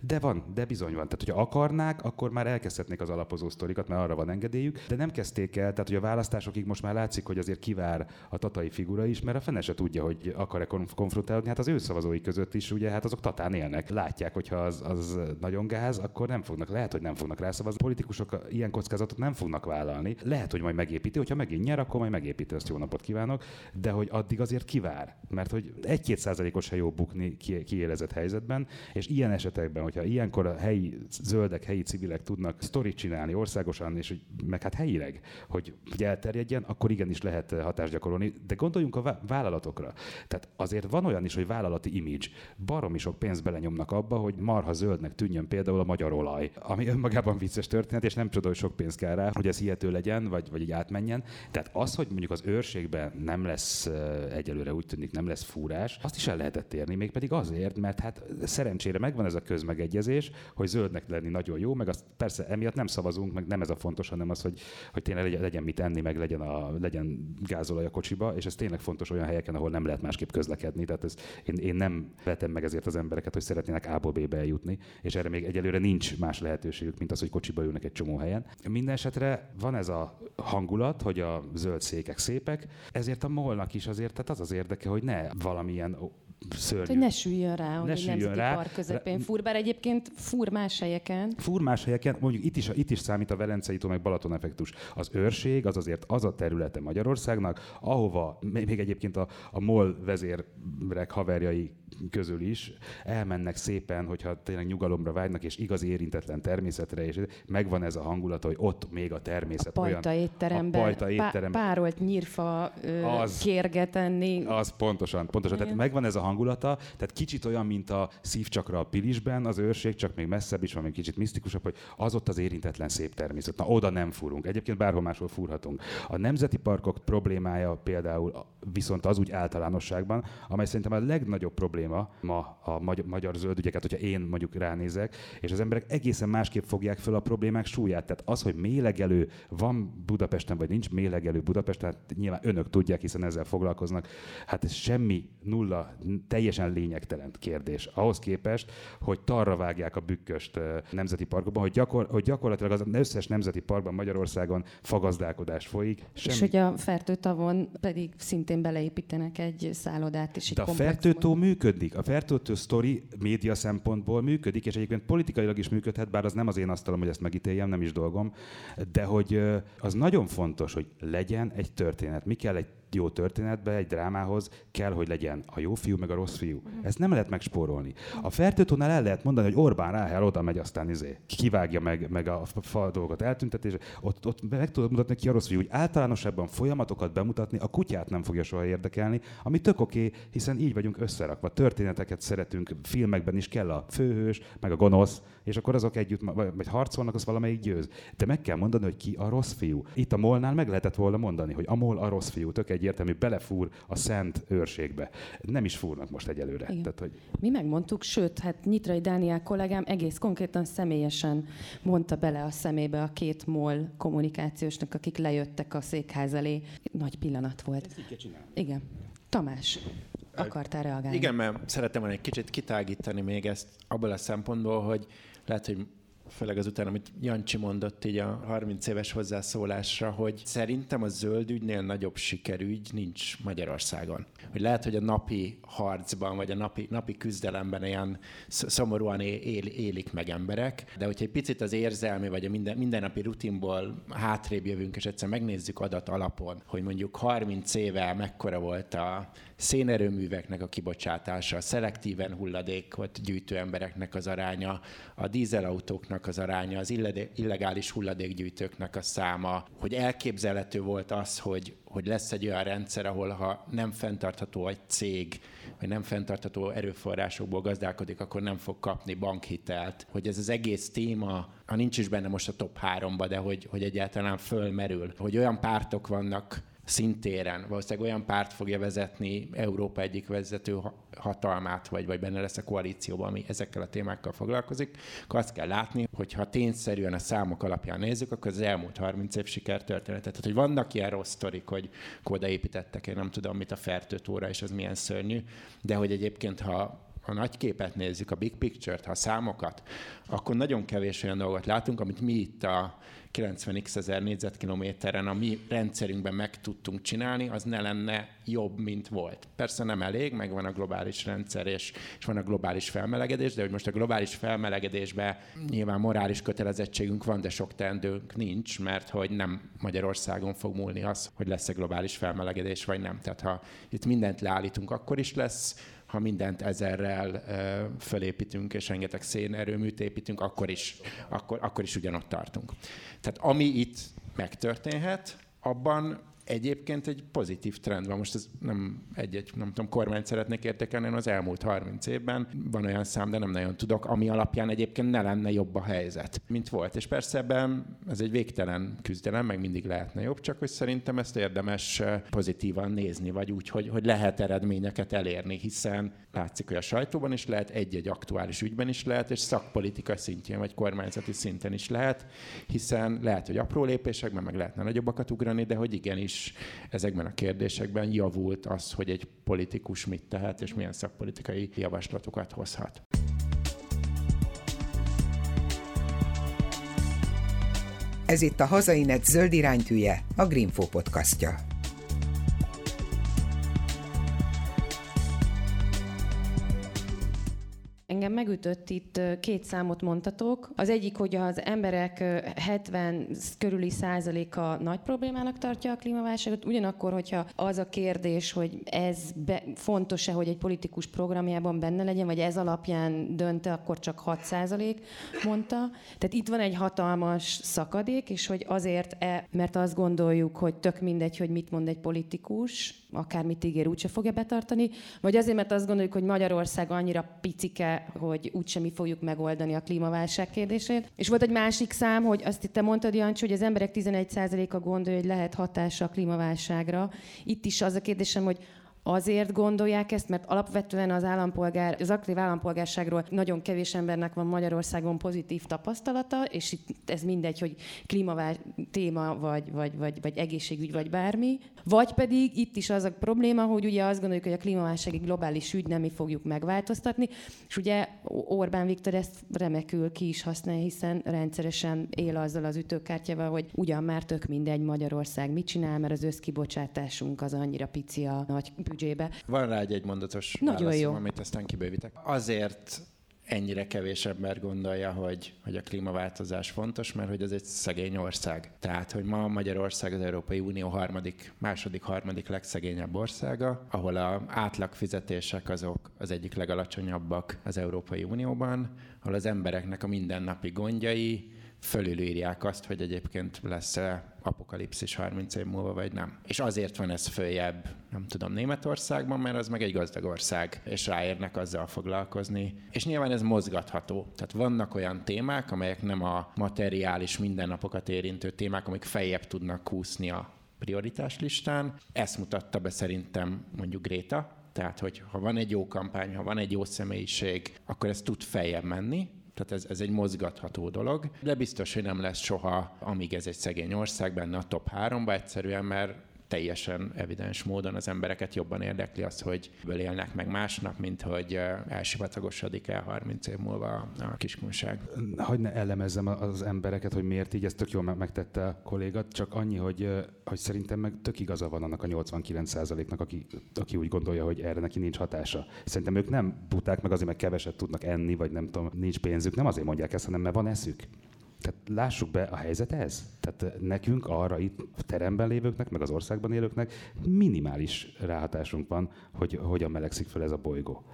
de van, de bizony van. Tehát, hogyha akarnák, akkor már elkezdhetnék az alapozó sztorikat, mert arra van engedélyük, de nem kezdték el. Tehát, hogy a választásokig most már látszik, hogy azért kivár a tatai figura is, mert a fene se tudja, hogy akar-e konfrontálódni. Hát az ő szavazói között is, ugye, hát azok tatán élnek. Látják, hogyha az, az nagyon gáz, akkor nem fognak, lehet, hogy nem fognak rászavazni. Politikusok ilyen kockázatot nem fognak vállalni. Lehet, hogy majd megépíti, hogyha megint nyer, akkor majd megépíti, azt jó napot kívánok, de hogy addig azért kivár. Mert hogy egy-két százalékos se jó bukni kiélezett helyzetben, és ilyen esetekben, hogy hogyha ilyenkor a helyi zöldek, helyi civilek tudnak sztorit csinálni országosan, és hogy, meg hát helyileg, hogy, hogy elterjedjen, akkor igenis lehet eh, hatást gyakorolni. De gondoljunk a vállalatokra. Tehát azért van olyan is, hogy vállalati image. Baromi sok pénzt belenyomnak abba, hogy marha zöldnek tűnjön például a magyar olaj, ami önmagában vicces történet, és nem csoda, hogy sok pénz kell rá, hogy ez hihető legyen, vagy, vagy így átmenjen. Tehát az, hogy mondjuk az őrségben nem lesz eh, egyelőre úgy tűnik, nem lesz fúrás, azt is el lehetett érni, mégpedig azért, mert hát szerencsére megvan ez a közmeg megegyezés, hogy zöldnek lenni nagyon jó, meg azt persze emiatt nem szavazunk, meg nem ez a fontos, hanem az, hogy, hogy tényleg legyen, legyen mit enni, meg legyen, a, legyen gázolaj a kocsiba, és ez tényleg fontos olyan helyeken, ahol nem lehet másképp közlekedni. Tehát ez, én, én nem vetem meg ezért az embereket, hogy szeretnének A-ból B-be eljutni, és erre még egyelőre nincs más lehetőségük, mint az, hogy kocsiba ülnek egy csomó helyen. Minden esetre van ez a hangulat, hogy a zöld székek szépek, ezért a molnak is azért, tehát az az érdeke, hogy ne valamilyen szörnyű. Hogy ne süljön rá, hogy ne egy nemzeti rá. park közepén fúr, bár egyébként fúr más helyeken. Fúr más helyeken, mondjuk itt is, itt is számít a Velencei tó, meg Balaton effektus. Az őrség az azért az a területe Magyarországnak, ahova még egyébként a, a MOL vezérek haverjai közül is elmennek szépen, hogyha tényleg nyugalomra vágynak, és igazi érintetlen természetre, és megvan ez a hangulata, hogy ott még a természet a olyan... Étteremben, a pajta étteremben. Pá- párolt nyírfa ö, az, kérget enni. Az pontosan, pontosan. Igen. Tehát megvan ez a hangulata, tehát kicsit olyan, mint a szívcsakra a Pilisben, az őrség, csak még messzebb is van, még kicsit misztikusabb, hogy az ott az érintetlen szép természet. Na, oda nem furunk. Egyébként bárhol máshol furhatunk. A nemzeti parkok problémája például viszont az úgy általánosságban, amely szerintem a legnagyobb probléma ma a magyar, magyar zöldügyeket, hogyha én mondjuk ránézek, és az emberek egészen másképp fogják fel a problémák súlyát. Tehát az, hogy mélegelő van Budapesten, vagy nincs mélegelő Budapesten, hát nyilván önök tudják, hiszen ezzel foglalkoznak, hát ez semmi, nulla, teljesen lényegtelen kérdés. Ahhoz képest, hogy tarra vágják a bükköst nemzeti parkokban, hogy, gyakor, hogy gyakorlatilag az összes nemzeti parkban Magyarországon fagazdálkodás folyik. Semmi... És hogy a fertőtavon pedig szintén beleépítenek egy szállodát egy De a fertőtó működik. A fertőtő sztori média szempontból működik, és egyébként politikailag is működhet, bár az nem az én asztalom, hogy ezt megítéljem, nem is dolgom, de hogy az nagyon fontos, hogy legyen egy történet. Mi kell egy jó történetbe, egy drámához kell, hogy legyen a jó fiú, meg a rossz fiú. Uh-huh. Ezt nem lehet megspórolni. A fertőtónál el lehet mondani, hogy Orbán Ráhel oda megy, aztán izé, kivágja meg, meg a fa dolgokat eltüntetés, ott, ott meg tudod mutatni ki a rossz fiú, hogy általánosabban folyamatokat bemutatni, a kutyát nem fogja soha érdekelni, ami tök oké, okay, hiszen így vagyunk összerakva. Történeteket szeretünk, filmekben is kell a főhős, meg a gonosz, és akkor azok együtt vagy harcolnak, az valamelyik győz. De meg kell mondani, hogy ki a rossz fiú. Itt a molnál meg lehetett volna mondani, hogy a mol a rossz fiú, tök egy egyértelmű, belefúr a szent őrségbe. Nem is fúrnak most egyelőre. Tehát, hogy... Mi megmondtuk, sőt, hát Nyitrai Dániel kollégám egész konkrétan személyesen mondta bele a szemébe a két MOL kommunikációsnak, akik lejöttek a székház elé. Nagy pillanat volt. Ezt így kell Igen. Tamás. akartál reagálni. Igen, mert szeretem volna egy kicsit kitágítani még ezt abból a szempontból, hogy lehet, hogy főleg azután, amit Jancsi mondott így a 30 éves hozzászólásra, hogy szerintem a zöld ügynél nagyobb sikerügy nincs Magyarországon. Hogy lehet, hogy a napi harcban, vagy a napi, napi küzdelemben ilyen szomorúan él, élik meg emberek, de hogyha egy picit az érzelmi, vagy a minden, mindennapi rutinból hátrébb jövünk, és egyszer megnézzük adat alapon, hogy mondjuk 30 éve mekkora volt a szénerőműveknek a kibocsátása, a szelektíven hulladékot gyűjtő embereknek az aránya, a dízelautóknak az aránya, az illegális hulladékgyűjtőknek a száma, hogy elképzelhető volt az, hogy, hogy lesz egy olyan rendszer, ahol ha nem fenntartható egy cég, vagy nem fenntartható erőforrásokból gazdálkodik, akkor nem fog kapni bankhitelt. Hogy ez az egész téma, ha nincs is benne most a top háromba, de hogy, hogy egyáltalán fölmerül, hogy olyan pártok vannak, szintéren. Valószínűleg olyan párt fogja vezetni Európa egyik vezető hatalmát, vagy, vagy benne lesz a koalícióban, ami ezekkel a témákkal foglalkozik, akkor azt kell látni, hogy ha tényszerűen a számok alapján nézzük, akkor az elmúlt 30 év sikertörténetet. Tehát, hogy vannak ilyen rossz sztorik, hogy odaépítettek, én nem tudom, mit a fertőtóra, és az milyen szörnyű, de hogy egyébként, ha a nagy képet nézzük, a big picture-t, ha a számokat, akkor nagyon kevés olyan dolgot látunk, amit mi itt a 90x ezer négyzetkilométeren a mi rendszerünkben meg tudtunk csinálni, az ne lenne jobb, mint volt. Persze nem elég, meg van a globális rendszer, és, és van a globális felmelegedés, de hogy most a globális felmelegedésben nyilván morális kötelezettségünk van, de sok teendőnk nincs, mert hogy nem Magyarországon fog múlni az, hogy lesz-e globális felmelegedés, vagy nem. Tehát ha itt mindent leállítunk, akkor is lesz ha mindent ezerrel fölépítünk, és rengeteg szénerőműt építünk, akkor is, akkor, akkor is ugyanott tartunk. Tehát ami itt megtörténhet, abban egyébként egy pozitív trend van. Most ez nem egy-egy, nem tudom, kormányt szeretnék értékelni, az elmúlt 30 évben van olyan szám, de nem nagyon tudok, ami alapján egyébként ne lenne jobb a helyzet, mint volt. És persze ebben ez egy végtelen küzdelem, meg mindig lehetne jobb, csak hogy szerintem ezt érdemes eh, pozitívan nézni, vagy úgy, hogy, hogy lehet eredményeket elérni, hiszen látszik, hogy a sajtóban is lehet, egy-egy aktuális ügyben is lehet, és szakpolitika szintjén, vagy kormányzati szinten is lehet, hiszen lehet, hogy apró lépésekben meg lehetne nagyobbakat ugrani, de hogy igenis is ezekben a kérdésekben javult az, hogy egy politikus mit tehet, és milyen szakpolitikai javaslatokat hozhat. Ez itt a Hazainet zöld iránytűje, a Greenfo podcastja. Megütött itt két számot mondtatok. Az egyik, hogy az emberek 70 körüli százaléka nagy problémának tartja a klímaválságot, ugyanakkor, hogyha az a kérdés, hogy ez be, fontos-e, hogy egy politikus programjában benne legyen, vagy ez alapján dönte, akkor csak 6 százalék mondta. Tehát itt van egy hatalmas szakadék, és hogy azért, -e, mert azt gondoljuk, hogy tök mindegy, hogy mit mond egy politikus, akármit ígér, úgyse fogja betartani, vagy azért, mert azt gondoljuk, hogy Magyarország annyira picike, hogy úgysem mi fogjuk megoldani a klímaválság kérdését. És volt egy másik szám, hogy azt itt te mondtad, Jancsi, hogy az emberek 11%-a gondolja, hogy lehet hatása a klímaválságra. Itt is az a kérdésem, hogy azért gondolják ezt, mert alapvetően az állampolgár, az aktív állampolgárságról nagyon kevés embernek van Magyarországon pozitív tapasztalata, és itt ez mindegy, hogy klímavál téma, vagy, vagy, vagy, vagy egészségügy, vagy bármi. Vagy pedig itt is az a probléma, hogy ugye azt gondoljuk, hogy a klímaválság egy globális ügy, nem mi fogjuk megváltoztatni, és ugye Orbán Viktor ezt remekül ki is használja, hiszen rendszeresen él azzal az ütőkártyával, hogy ugyan már tök mindegy Magyarország mit csinál, mert az összkibocsátásunk az annyira pici a nagy büdzsébe. Van rá egy egymondatos Nagyon válaszom, jó. amit aztán kibővítek. Azért ennyire kevés ember gondolja, hogy, hogy a klímaváltozás fontos, mert hogy ez egy szegény ország. Tehát, hogy ma Magyarország az Európai Unió harmadik, második, harmadik legszegényebb országa, ahol a átlagfizetések azok az egyik legalacsonyabbak az Európai Unióban, ahol az embereknek a mindennapi gondjai fölülírják azt, hogy egyébként lesz-e apokalipszis 30 év múlva, vagy nem. És azért van ez följebb, nem tudom, Németországban, mert az meg egy gazdag ország, és ráérnek azzal foglalkozni. És nyilván ez mozgatható. Tehát vannak olyan témák, amelyek nem a materiális mindennapokat érintő témák, amik feljebb tudnak kúszni a prioritás listán. Ezt mutatta be szerintem mondjuk Gréta, tehát, hogy ha van egy jó kampány, ha van egy jó személyiség, akkor ez tud feljebb menni, tehát ez, ez egy mozgatható dolog, de biztos, hogy nem lesz soha, amíg ez egy szegény ország benne a top háromba egyszerűen, mert teljesen evidens módon az embereket jobban érdekli az, hogy élnek meg másnak, mint hogy elsivatagosodik el 30 év múlva a kiskunság. Hogy ne elemezzem az embereket, hogy miért így, ezt tök jól megtette a kollégat, csak annyi, hogy, hogy szerintem meg tök igaza van annak a 89%-nak, aki, aki úgy gondolja, hogy erre neki nincs hatása. Szerintem ők nem buták, meg azért, mert keveset tudnak enni, vagy nem tudom, nincs pénzük, nem azért mondják ezt, hanem mert van eszük. Tehát lássuk be, a helyzet ez. Tehát nekünk arra itt teremben lévőknek, meg az országban élőknek minimális ráhatásunk van, hogy hogyan melegszik fel ez a bolygó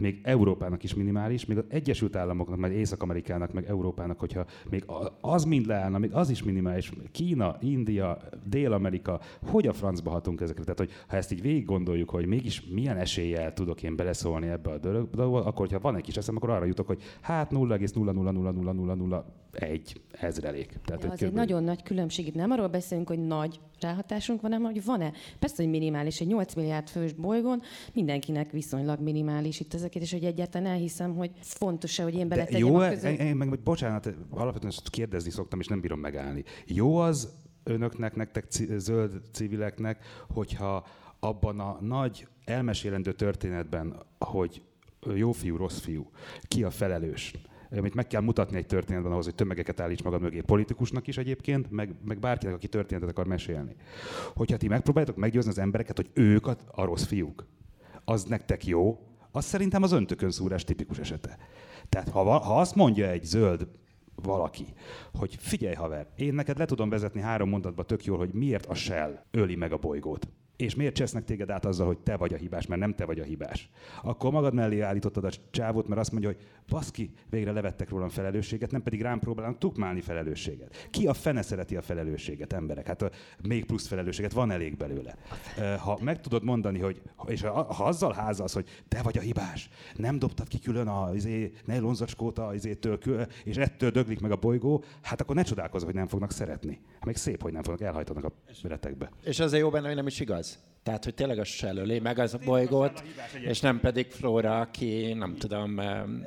még Európának is minimális, még az Egyesült Államoknak, meg Észak-Amerikának, meg Európának, hogyha még az mind leállna, még az is minimális, Kína, India, Dél-Amerika, hogy a francba hatunk ezekre? Tehát, hogy ha ezt így végig gondoljuk, hogy mégis milyen eséllyel tudok én beleszólni ebbe a dologba, akkor, hogyha van egy kis eszem, akkor arra jutok, hogy hát 0,0000001 ezrelék. Tehát, az egy nagyon nagy különbség. Itt nem arról beszélünk, hogy nagy ráhatásunk van, hanem hogy van-e. Persze, hogy minimális. Egy 8 milliárd fős bolygón mindenkinek viszonylag minimális itt ezeket, és hogy egyáltalán elhiszem, hogy fontos-e, hogy én beletegyem jó, a közül. Én, meg, bocsánat, alapvetően ezt kérdezni szoktam, és nem bírom megállni. Jó az önöknek, nektek, zöld civileknek, hogyha abban a nagy elmesélendő történetben, hogy jó fiú, rossz fiú, ki a felelős, amit meg kell mutatni egy történetben ahhoz, hogy tömegeket állíts magad mögé politikusnak is egyébként, meg, meg bárkinek, aki történetet akar mesélni. Hogyha ti megpróbáljátok meggyőzni az embereket, hogy ők a, a rossz fiúk, az nektek jó, az szerintem az öntökön szúrás tipikus esete. Tehát ha, ha azt mondja egy zöld valaki, hogy figyelj haver, én neked le tudom vezetni három mondatba tök jól, hogy miért a Shell öli meg a bolygót és miért csesznek téged át azzal, hogy te vagy a hibás, mert nem te vagy a hibás. Akkor magad mellé állítottad a csávot, mert azt mondja, hogy baszki, végre levettek rólam felelősséget, nem pedig rám próbálnak tukmálni felelősséget. Ki a fene szereti a felelősséget, emberek? Hát a, még plusz felelősséget van elég belőle. Ha meg tudod mondani, hogy, és ha, ha azzal házalsz, hogy te vagy a hibás, nem dobtad ki külön a izé, nejlonzacskót a izétől, és ettől döglik meg a bolygó, hát akkor ne csodálkozz, hogy nem fognak szeretni. Még szép, hogy nem fognak elhajtanak a retekbe. És azért jó benne, hogy nem is igaz. Tehát, hogy tényleg az sellöli meg az a bolygót, és nem pedig Flóra, aki, nem tudom,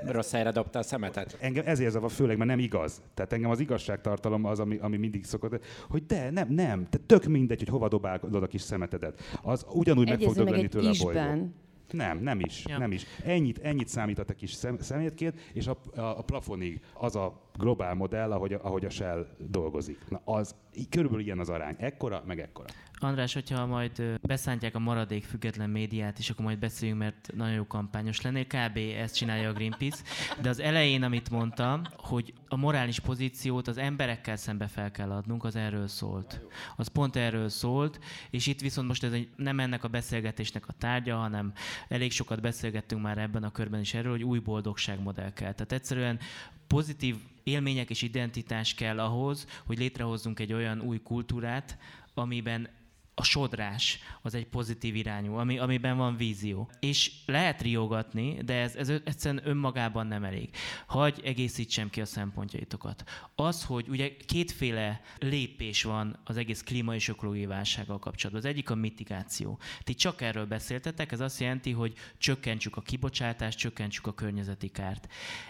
rossz helyre dobta a szemetet. Engem ezért zavar főleg, mert nem igaz. Tehát engem az igazságtartalom az, ami, ami mindig szokott, hogy de, nem, nem, te tök mindegy, hogy hova dobálod a kis szemetedet. Az ugyanúgy meg fog dögleni tőle a bolygó. Nem, nem is, ja. nem is. Ennyit, ennyit számít a te kis szem, szemétkét, és a, a, a plafonig az a globál modell, ahogy, ahogy a Shell dolgozik. Na, az körülbelül ilyen az arány. Ekkora, meg ekkora. András, hogyha majd beszántják a maradék független médiát, és akkor majd beszéljünk, mert nagyon jó kampányos lennél. Kb. ezt csinálja a Greenpeace. De az elején, amit mondtam, hogy a morális pozíciót az emberekkel szembe fel kell adnunk, az erről szólt. Az pont erről szólt, és itt viszont most ez egy, nem ennek a beszélgetésnek a tárgya, hanem elég sokat beszélgettünk már ebben a körben is erről, hogy új boldogságmodell kell. Tehát egyszerűen pozitív élmények és identitás kell ahhoz, hogy létrehozzunk egy olyan új kultúrát, amiben a sodrás az egy pozitív irányú, ami, amiben van vízió. És lehet riogatni, de ez, ez egyszerűen önmagában nem elég. Hagy egészítsem ki a szempontjaitokat. Az, hogy ugye kétféle lépés van az egész klíma és ökológiai válsággal kapcsolatban. Az egyik a mitigáció. Ti csak erről beszéltetek, ez azt jelenti, hogy csökkentsük a kibocsátást, csökkentsük a környezeti kárt.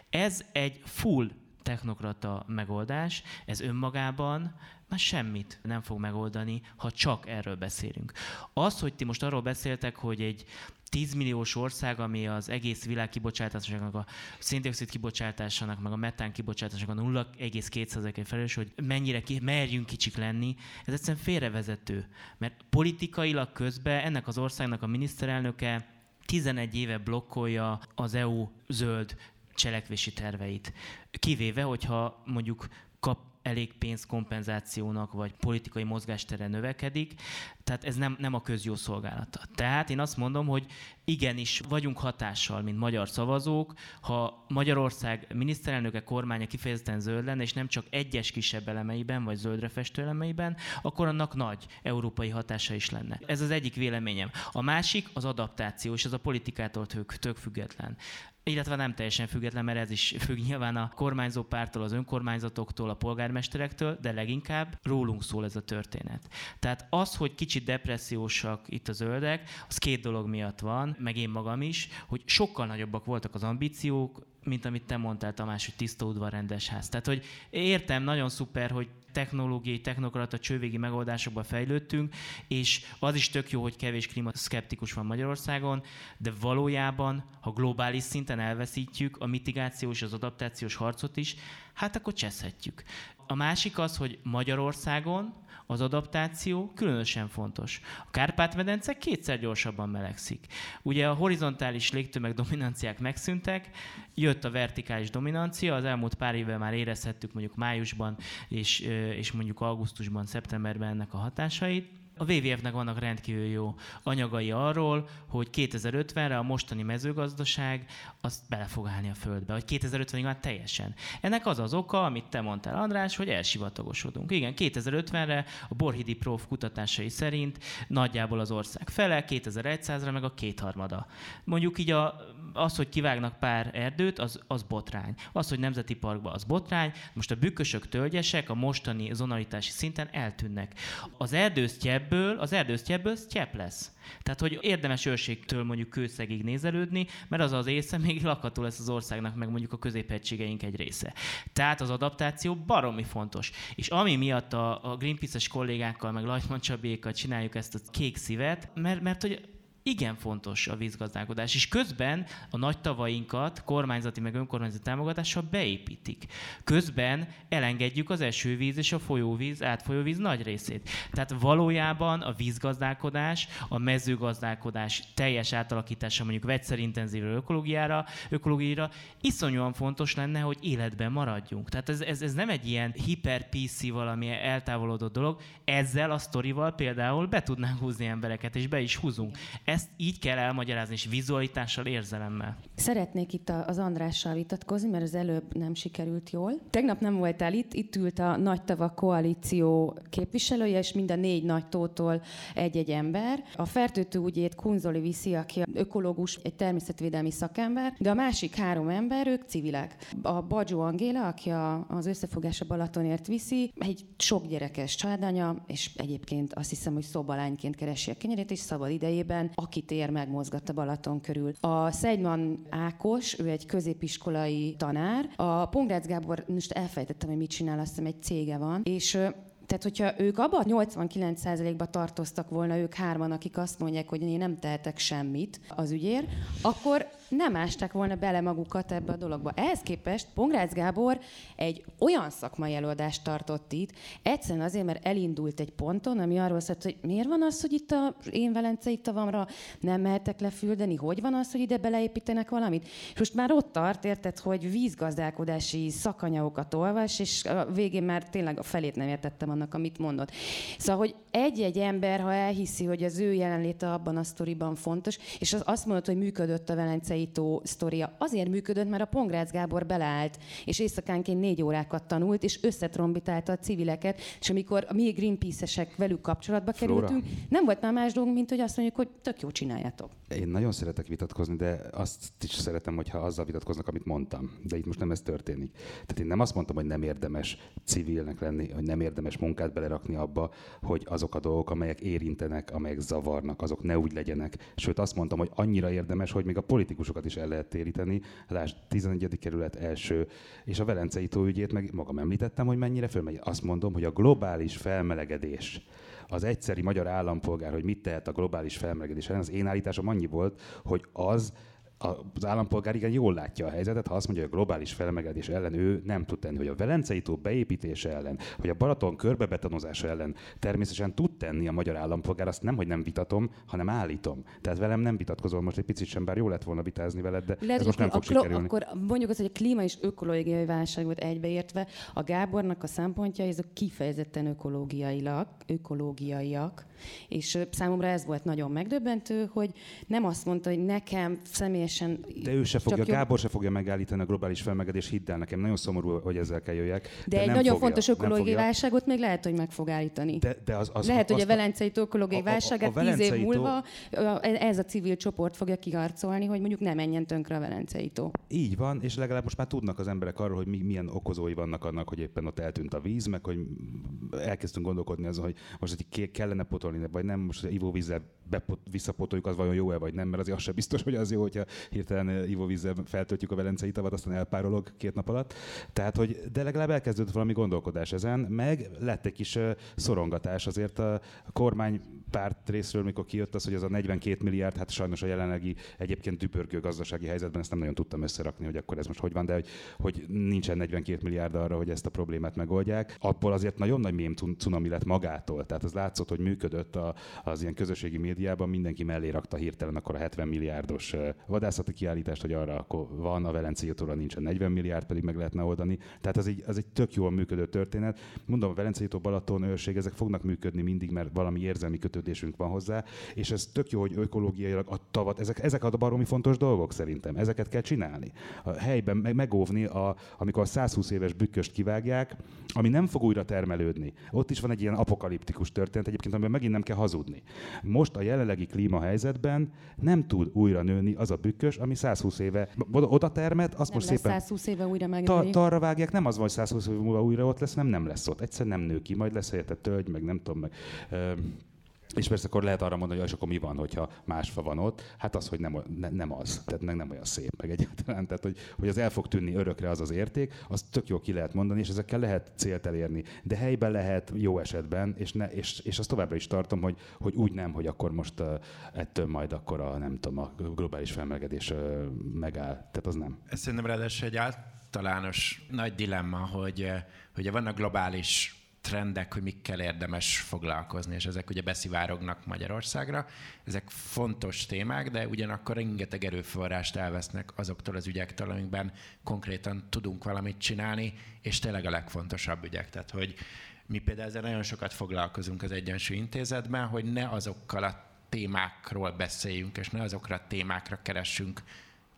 Ez egy full technokrata megoldás, ez önmagában már semmit nem fog megoldani, ha csak erről beszélünk. Az, hogy ti most arról beszéltek, hogy egy 10 milliós ország, ami az egész világ kibocsátásának, a széndiokszid kibocsátásának, meg a metán kibocsátásának a 0,2%-egy felelős, hogy mennyire ki, merjünk kicsik lenni, ez egyszerűen félrevezető. Mert politikailag közben ennek az országnak a miniszterelnöke 11 éve blokkolja az EU zöld cselekvési terveit. Kivéve, hogyha mondjuk kap elég pénz kompenzációnak, vagy politikai mozgástere növekedik, tehát ez nem, nem a közjó szolgálata. Tehát én azt mondom, hogy igenis vagyunk hatással, mint magyar szavazók, ha Magyarország miniszterelnöke kormánya kifejezetten zöld lenne, és nem csak egyes kisebb elemeiben, vagy zöldre festő elemeiben, akkor annak nagy európai hatása is lenne. Ez az egyik véleményem. A másik az adaptáció, és ez a politikától tök, tök független illetve nem teljesen független, mert ez is függ nyilván a kormányzó pártól, az önkormányzatoktól, a polgármesterektől, de leginkább rólunk szól ez a történet. Tehát az, hogy kicsit depressziósak itt a zöldek, az két dolog miatt van, meg én magam is, hogy sokkal nagyobbak voltak az ambíciók, mint amit te mondtál, Tamás, hogy tiszta udvar, rendes ház. Tehát, hogy értem, nagyon szuper, hogy technológiai, technokrata, csővégi megoldásokba fejlődtünk, és az is tök jó, hogy kevés klímaszkeptikus van Magyarországon, de valójában, ha globális szinten elveszítjük a mitigációs, az adaptációs harcot is, hát akkor cseszhetjük. A másik az, hogy Magyarországon az adaptáció különösen fontos. A Kárpát-medence kétszer gyorsabban melegszik. Ugye a horizontális légtömeg dominanciák megszűntek, jött a vertikális dominancia, az elmúlt pár évben már érezhettük mondjuk májusban és, és mondjuk augusztusban, szeptemberben ennek a hatásait a WWF-nek vannak rendkívül jó anyagai arról, hogy 2050-re a mostani mezőgazdaság azt bele fog állni a földbe, hogy 2050-ig már teljesen. Ennek az az oka, amit te mondtál, András, hogy elsivatagosodunk. Igen, 2050-re a Borhidi Prof kutatásai szerint nagyjából az ország fele, 2100-ra meg a kétharmada. Mondjuk így a, az, hogy kivágnak pár erdőt, az, az botrány. Az, hogy nemzeti parkba, az botrány. Most a bükkösök, tölgyesek a mostani zonalitási szinten eltűnnek. Az erdősztyebb ebből, az erdősztyebből sztyep lesz. Tehát, hogy érdemes őrségtől mondjuk kőszegig nézelődni, mert az az észre még lakható lesz az országnak, meg mondjuk a középhegységeink egy része. Tehát az adaptáció baromi fontos. És ami miatt a, a Greenpeace-es kollégákkal, meg Lajtman Csabékkal csináljuk ezt a kék szívet, mert, mert hogy igen fontos a vízgazdálkodás, és közben a nagy tavainkat kormányzati meg önkormányzati támogatással beépítik. Közben elengedjük az esővíz és a folyóvíz, átfolyóvíz nagy részét. Tehát valójában a vízgazdálkodás, a mezőgazdálkodás teljes átalakítása mondjuk vegyszerintenzív ökológiára, ökológiára iszonyúan fontos lenne, hogy életben maradjunk. Tehát ez, ez, ez nem egy ilyen hiper PC valami eltávolodott dolog, ezzel a sztorival például be tudnánk húzni embereket, és be is húzunk ezt így kell elmagyarázni, és vizualitással, érzelemmel. Szeretnék itt az Andrással vitatkozni, mert az előbb nem sikerült jól. Tegnap nem voltál itt, itt ült a Nagy Tavak koalíció képviselője, és mind a négy nagy tótól egy-egy ember. A fertőtő ügyét Kunzoli viszi, aki ökológus, egy természetvédelmi szakember, de a másik három ember, ők civilek. A Bagyó Angéla, aki a, az összefogás a Balatonért viszi, egy sok gyerekes családanya, és egyébként azt hiszem, hogy szobalányként keresi a kenyerét, és szabad idejében akit ér, megmozgat a Balaton körül. A Szegyman Ákos, ő egy középiskolai tanár. A Pongrácz Gábor, most elfejtettem, hogy mit csinál, azt hiszem egy cége van, és tehát, hogyha ők abban 89%-ba tartoztak volna, ők hárman, akik azt mondják, hogy én nem tehetek semmit az ügyér, akkor nem ásták volna bele magukat ebbe a dologba. Ehhez képest Pongrácz Gábor egy olyan szakmai előadást tartott itt, egyszerűen azért, mert elindult egy ponton, ami arról szólt, hogy miért van az, hogy itt a én Velencei tavamra nem mehetek lefüldeni, hogy van az, hogy ide beleépítenek valamit. És most már ott tart, érted, hogy vízgazdálkodási szakanyagokat olvas, és a végén már tényleg a felét nem értettem annak, amit mondott. Szóval, hogy egy-egy ember, ha elhiszi, hogy az ő jelenléte abban a sztoriban fontos, és azt mondod, hogy működött a Velencei megszólító sztoria azért működött, mert a Pongrácz Gábor beleállt, és éjszakánként négy órákat tanult, és összetrombitálta a civileket, és amikor mi Greenpeace-esek velük kapcsolatba Flora. kerültünk, nem volt már más dolgunk, mint hogy azt mondjuk, hogy tök jó csináljátok. Én nagyon szeretek vitatkozni, de azt is szeretem, hogyha azzal vitatkoznak, amit mondtam. De itt most nem ez történik. Tehát én nem azt mondtam, hogy nem érdemes civilnek lenni, hogy nem érdemes munkát belerakni abba, hogy azok a dolgok, amelyek érintenek, amelyek zavarnak, azok ne úgy legyenek. Sőt, azt mondtam, hogy annyira érdemes, hogy még a politikusok másokat is el lehet téríteni. Lásd, 11. kerület első, és a Velencei tóügyét meg magam említettem, hogy mennyire fölmegy. Azt mondom, hogy a globális felmelegedés az egyszeri magyar állampolgár, hogy mit tehet a globális felmelegedés ellen, az én állításom annyi volt, hogy az az állampolgár igen jól látja a helyzetet, ha azt mondja, hogy a globális felmelegedés ellen ő nem tud tenni, hogy a Velencei tó beépítése ellen, hogy a Balaton körbebetonozása ellen természetesen tud tenni a magyar állampolgár, azt nem, hogy nem vitatom, hanem állítom. Tehát velem nem vitatkozol most egy picit sem, bár jó lett volna vitázni veled, de Lehet, ez most nem fog sikerülni. Akkor mondjuk az, hogy a klíma és ökológiai válság volt egybeértve, a Gábornak a szempontja, ezek kifejezetten ökológiailag, ökológiaiak, és számomra ez volt nagyon megdöbbentő, hogy nem azt mondta, hogy nekem személyesen... De ő se fogja, Gábor se fogja megállítani a globális felmelegedés, hidd el nekem, nagyon szomorú, hogy ezzel kell jöjjek. De, de egy nagyon fogja, fontos ökológiai válságot még lehet, hogy meg fog állítani. De, de az, az, lehet, az, hogy a velencei ökológiai válságát tíz év múlva ez a civil csoport fogja kiharcolni, hogy mondjuk nem menjen tönkre a velencei tó. Így van, és legalább most már tudnak az emberek arról, hogy mi, milyen okozói vannak annak, hogy éppen ott eltűnt a víz, meg hogy elkezdtünk gondolkodni azon, hogy most hogy kellene potolni, vagy nem, most ivóvízzel bepot, visszapotoljuk, az vajon jó-e vagy nem, mert azért az sem biztos, hogy az jó, hogyha hirtelen ivóvízzel feltöltjük a velencei tavat, aztán elpárolog két nap alatt. Tehát, hogy de legalább elkezdődött valami gondolkodás ezen, meg lett egy kis szorongatás azért a kormány párt részről, mikor kijött az, hogy ez a 42 milliárd, hát sajnos a jelenlegi egyébként dübörgő gazdasági helyzetben ezt nem nagyon tudtam összerakni, hogy akkor ez most hogy van, de hogy, hogy nincsen 42 milliárd arra, hogy ezt a problémát megoldják. Abból azért nagyon nagy mém cunami lett magától. Tehát az látszott, hogy működött a, az ilyen közösségi médiában, mindenki mellé rakta hirtelen akkor a 70 milliárdos vadászati kiállítást, hogy arra akkor van, a Velencei útóra nincsen 40 milliárd, pedig meg lehetne oldani. Tehát ez egy, ez egy tök jól működő történet. Mondom, a Velencei tó, Balaton, őrség, ezek fognak működni mindig, mert valami érzelmi kötődésünk van hozzá, és ez tök jó, hogy ökológiailag a tavat, ezek, ezek a baromi fontos dolgok szerintem, ezeket kell csinálni. A helyben meg, megóvni, a, amikor a 120 éves bükköst kivágják, ami nem fog újra termelődni. Ott is van egy ilyen apokaliptikus történet egyébként, amiben megint nem kell hazudni. Most a jelenlegi klímahelyzetben nem tud újra nőni az a bükkös, ami 120 éve oda termet, azt nem most szépen 120 éve újra megnőni. ta, tarra vágják, nem az van, hogy 120 éve múlva újra ott lesz, nem, nem lesz ott. Egyszerűen nem nő ki, majd lesz helyette tölgy, meg nem tudom, meg és persze akkor lehet arra mondani, hogy és akkor mi van, hogyha más fa van ott. Hát az, hogy nem, ne, nem az, tehát meg nem olyan szép, meg egyáltalán. Tehát, hogy, hogy az el fog tűnni örökre az az érték, azt tök jó ki lehet mondani, és ezekkel lehet célt elérni. De helyben lehet jó esetben, és, ne, és, és azt továbbra is tartom, hogy, hogy úgy nem, hogy akkor most uh, ettől majd akkor a, nem tudom, a globális felmelegedés uh, megáll. Tehát az nem. Ez szerintem ráadásul egy általános nagy dilemma, hogy, hogy vannak globális trendek, hogy mikkel érdemes foglalkozni, és ezek ugye beszivárognak Magyarországra. Ezek fontos témák, de ugyanakkor rengeteg erőforrást elvesznek azoktól az ügyektől, amikben konkrétan tudunk valamit csinálni, és tényleg a legfontosabb ügyek. Tehát, hogy mi például ezzel nagyon sokat foglalkozunk az Egyensúly Intézetben, hogy ne azokkal a témákról beszéljünk, és ne azokra a témákra keressünk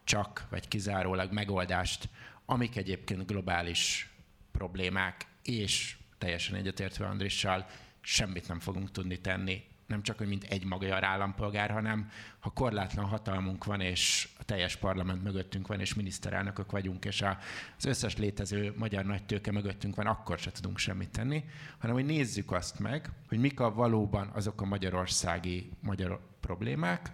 csak vagy kizárólag megoldást, amik egyébként globális problémák és teljesen egyetértve Andrissal, semmit nem fogunk tudni tenni. Nem csak, hogy mint egy magyar állampolgár, hanem ha korlátlan hatalmunk van, és a teljes parlament mögöttünk van, és miniszterelnökök vagyunk, és az összes létező magyar nagytőke mögöttünk van, akkor se tudunk semmit tenni, hanem hogy nézzük azt meg, hogy mik a valóban azok a magyarországi magyar problémák,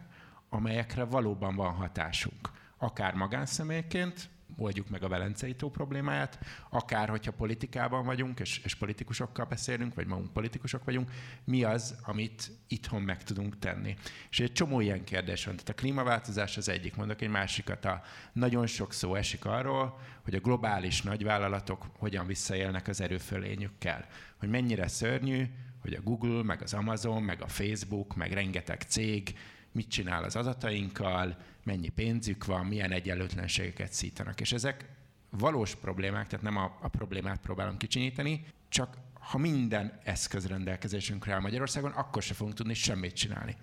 amelyekre valóban van hatásunk. Akár magánszemélyként, oldjuk meg a Velencei tó problémáját, akár hogyha politikában vagyunk, és, és politikusokkal beszélünk, vagy magunk politikusok vagyunk, mi az, amit itthon meg tudunk tenni. És egy csomó ilyen kérdés van. Tehát a klímaváltozás az egyik, mondok egy másikat. A, nagyon sok szó esik arról, hogy a globális nagyvállalatok hogyan visszaélnek az erőfölényükkel. Hogy mennyire szörnyű, hogy a Google, meg az Amazon, meg a Facebook, meg rengeteg cég mit csinál az adatainkkal, mennyi pénzük van, milyen egyenlőtlenségeket szítanak. És ezek valós problémák, tehát nem a, a problémát próbálom kicsinyíteni, csak ha minden eszköz rendelkezésünkre áll Magyarországon, akkor se fogunk tudni semmit csinálni.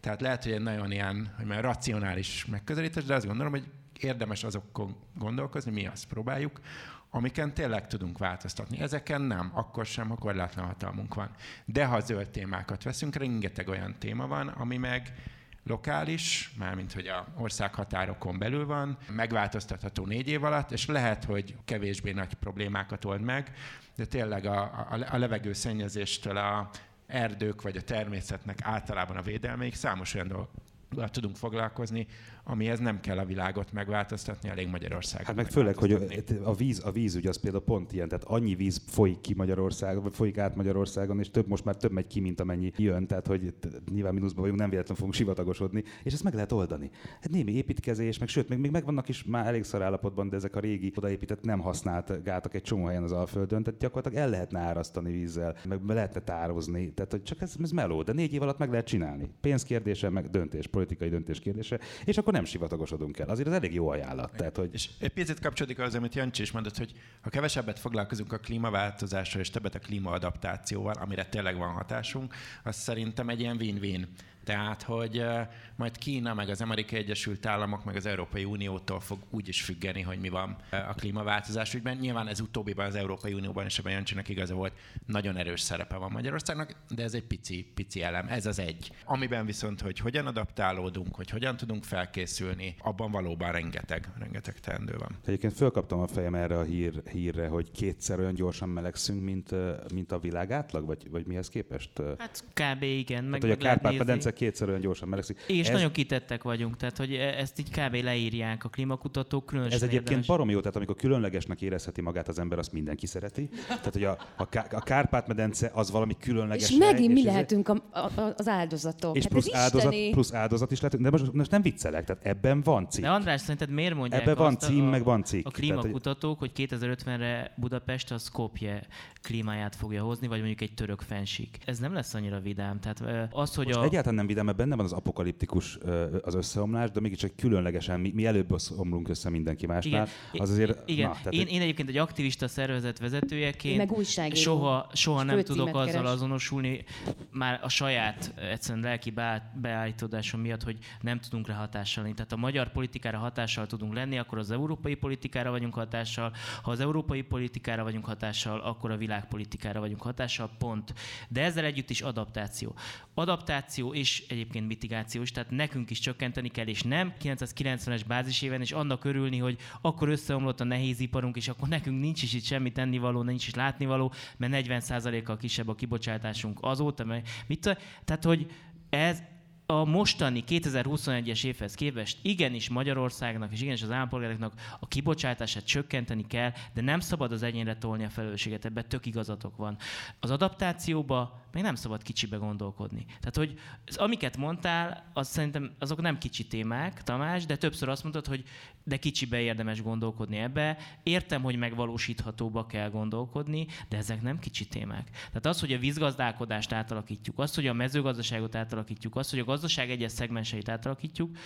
Tehát lehet, hogy egy nagyon ilyen, hogy már racionális megközelítés, de azt gondolom, hogy érdemes azokon gondolkozni, mi azt próbáljuk, amiken tényleg tudunk változtatni. Ezeken nem, akkor sem, ha korlátlan hatalmunk van. De ha zöld témákat veszünk, rengeteg olyan téma van, ami meg lokális, mármint hogy a ország határokon belül van, megváltoztatható négy év alatt, és lehet, hogy kevésbé nagy problémákat old meg, de tényleg a, a, a levegőszennyezéstől a erdők vagy a természetnek általában a védelmeik számos olyan dolog, tudunk foglalkozni, amihez nem kell a világot megváltoztatni, elég Magyarország. Hát meg főleg, hogy a víz, a víz ugye az például pont ilyen, tehát annyi víz folyik ki Magyarországon, vagy folyik át Magyarországon, és több most már több megy ki, mint amennyi jön, tehát hogy nyilván mínuszban vagyunk, nem véletlenül fogunk sivatagosodni, és ezt meg lehet oldani. Hát némi építkezés, meg sőt, még, még megvannak is már elég szar állapotban, de ezek a régi odaépített, nem használt gátak egy csomó helyen az Alföldön, tehát gyakorlatilag el lehetne árasztani vízzel, meg lehetne tározni, tehát hogy csak ez, ez meló, de négy év alatt meg lehet csinálni. Pénzkérdése, meg döntés, politikai döntés kérdése, és akkor nem sivatagosodunk el. Azért ez elég jó ajánlat. Tehát, hogy... És egy picit kapcsolódik az, amit Jancsi is mondott, hogy ha kevesebbet foglalkozunk a klímaváltozással és többet a klímaadaptációval, amire tényleg van hatásunk, az szerintem egy ilyen win-win. Tehát, hogy majd Kína, meg az Amerikai Egyesült Államok, meg az Európai Uniótól fog úgy is függeni, hogy mi van a klímaváltozás ügyben. Nyilván ez utóbbiban az Európai Unióban, és ebben Jancsinak igaza volt, nagyon erős szerepe van Magyarországnak, de ez egy pici, pici elem, ez az egy. Amiben viszont, hogy hogyan adaptálódunk, hogy hogyan tudunk felkészülni, abban valóban rengeteg, rengeteg teendő van. Egyébként fölkaptam a fejem erre a hír, hírre, hogy kétszer olyan gyorsan melegszünk, mint, mint a világ átlag, vagy, vagy mihez képest? Hát kb. igen. Meg, hát, hogy a Kárpát-medence kétszer olyan gyorsan melegszik. És ez... nagyon kitettek vagyunk, tehát hogy e- ezt így kb. leírják a klímakutatók, különösen Ez egyébként érdemes. baromi jó, tehát amikor különlegesnek érezheti magát az ember, azt mindenki szereti. Tehát, hogy a, a, a Kárpát-medence az valami különleges. És megint mi ez- lehetünk a, a, az áldozatok. És hát plusz, áldozat, isteni. plusz áldozat is lehetünk, de most, most nem viccelek, tehát ebben van cikk. De András, szerinted miért mondják Ebbe van cím, a, meg van cikk. A klímakutatók, hogy 2050-re Budapest a Skopje klímáját fogja hozni, vagy mondjuk egy török fensík. Ez nem lesz annyira vidám. Tehát az, hogy Most a... egyáltalán nem vidám, mert benne van az apokaliptikus az összeomlás, de mégiscsak különlegesen mi, mi előbb omlunk össze mindenki másnál. Az azért, igen. na, tehát én, én egyébként egy aktivista szervezet vezetőjeként Én meg soha, soha nem tudok azzal keres. azonosulni, már a saját egyszerűen lelki beá- beállítódásom miatt, hogy nem tudunk rá hatással lenni. Tehát a magyar politikára hatással tudunk lenni, akkor az európai politikára vagyunk hatással, ha az európai politikára vagyunk hatással, akkor a világpolitikára vagyunk hatással, pont. De ezzel együtt is adaptáció. Adaptáció és egyébként mitigáció is, tehát nekünk is csökkenteni kell, és nem 990-es báziséven, és annak örülni, hogy akkor összeomlott a nehéziparunk, és akkor nekünk nincs is itt semmi tennivaló, nincs is látnivaló, mert 40%-kal kisebb a kibocsátásunk azóta, mert mit tehát hogy ez, a mostani 2021-es évhez képest igenis Magyarországnak és igenis az állampolgároknak a kibocsátását csökkenteni kell, de nem szabad az egyénre tolni a felelősséget, ebben tök igazatok van. Az adaptációba még nem szabad kicsibe gondolkodni. Tehát, hogy az, amiket mondtál, az szerintem azok nem kicsi témák, Tamás, de többször azt mondtad, hogy de kicsibe érdemes gondolkodni ebbe. Értem, hogy megvalósíthatóba kell gondolkodni, de ezek nem kicsi témák. Tehát az, hogy a vízgazdálkodást átalakítjuk, az, hogy a mezőgazdaságot átalakítjuk, az, hogy a gazdaság egyes szegmenseit átalakítjuk,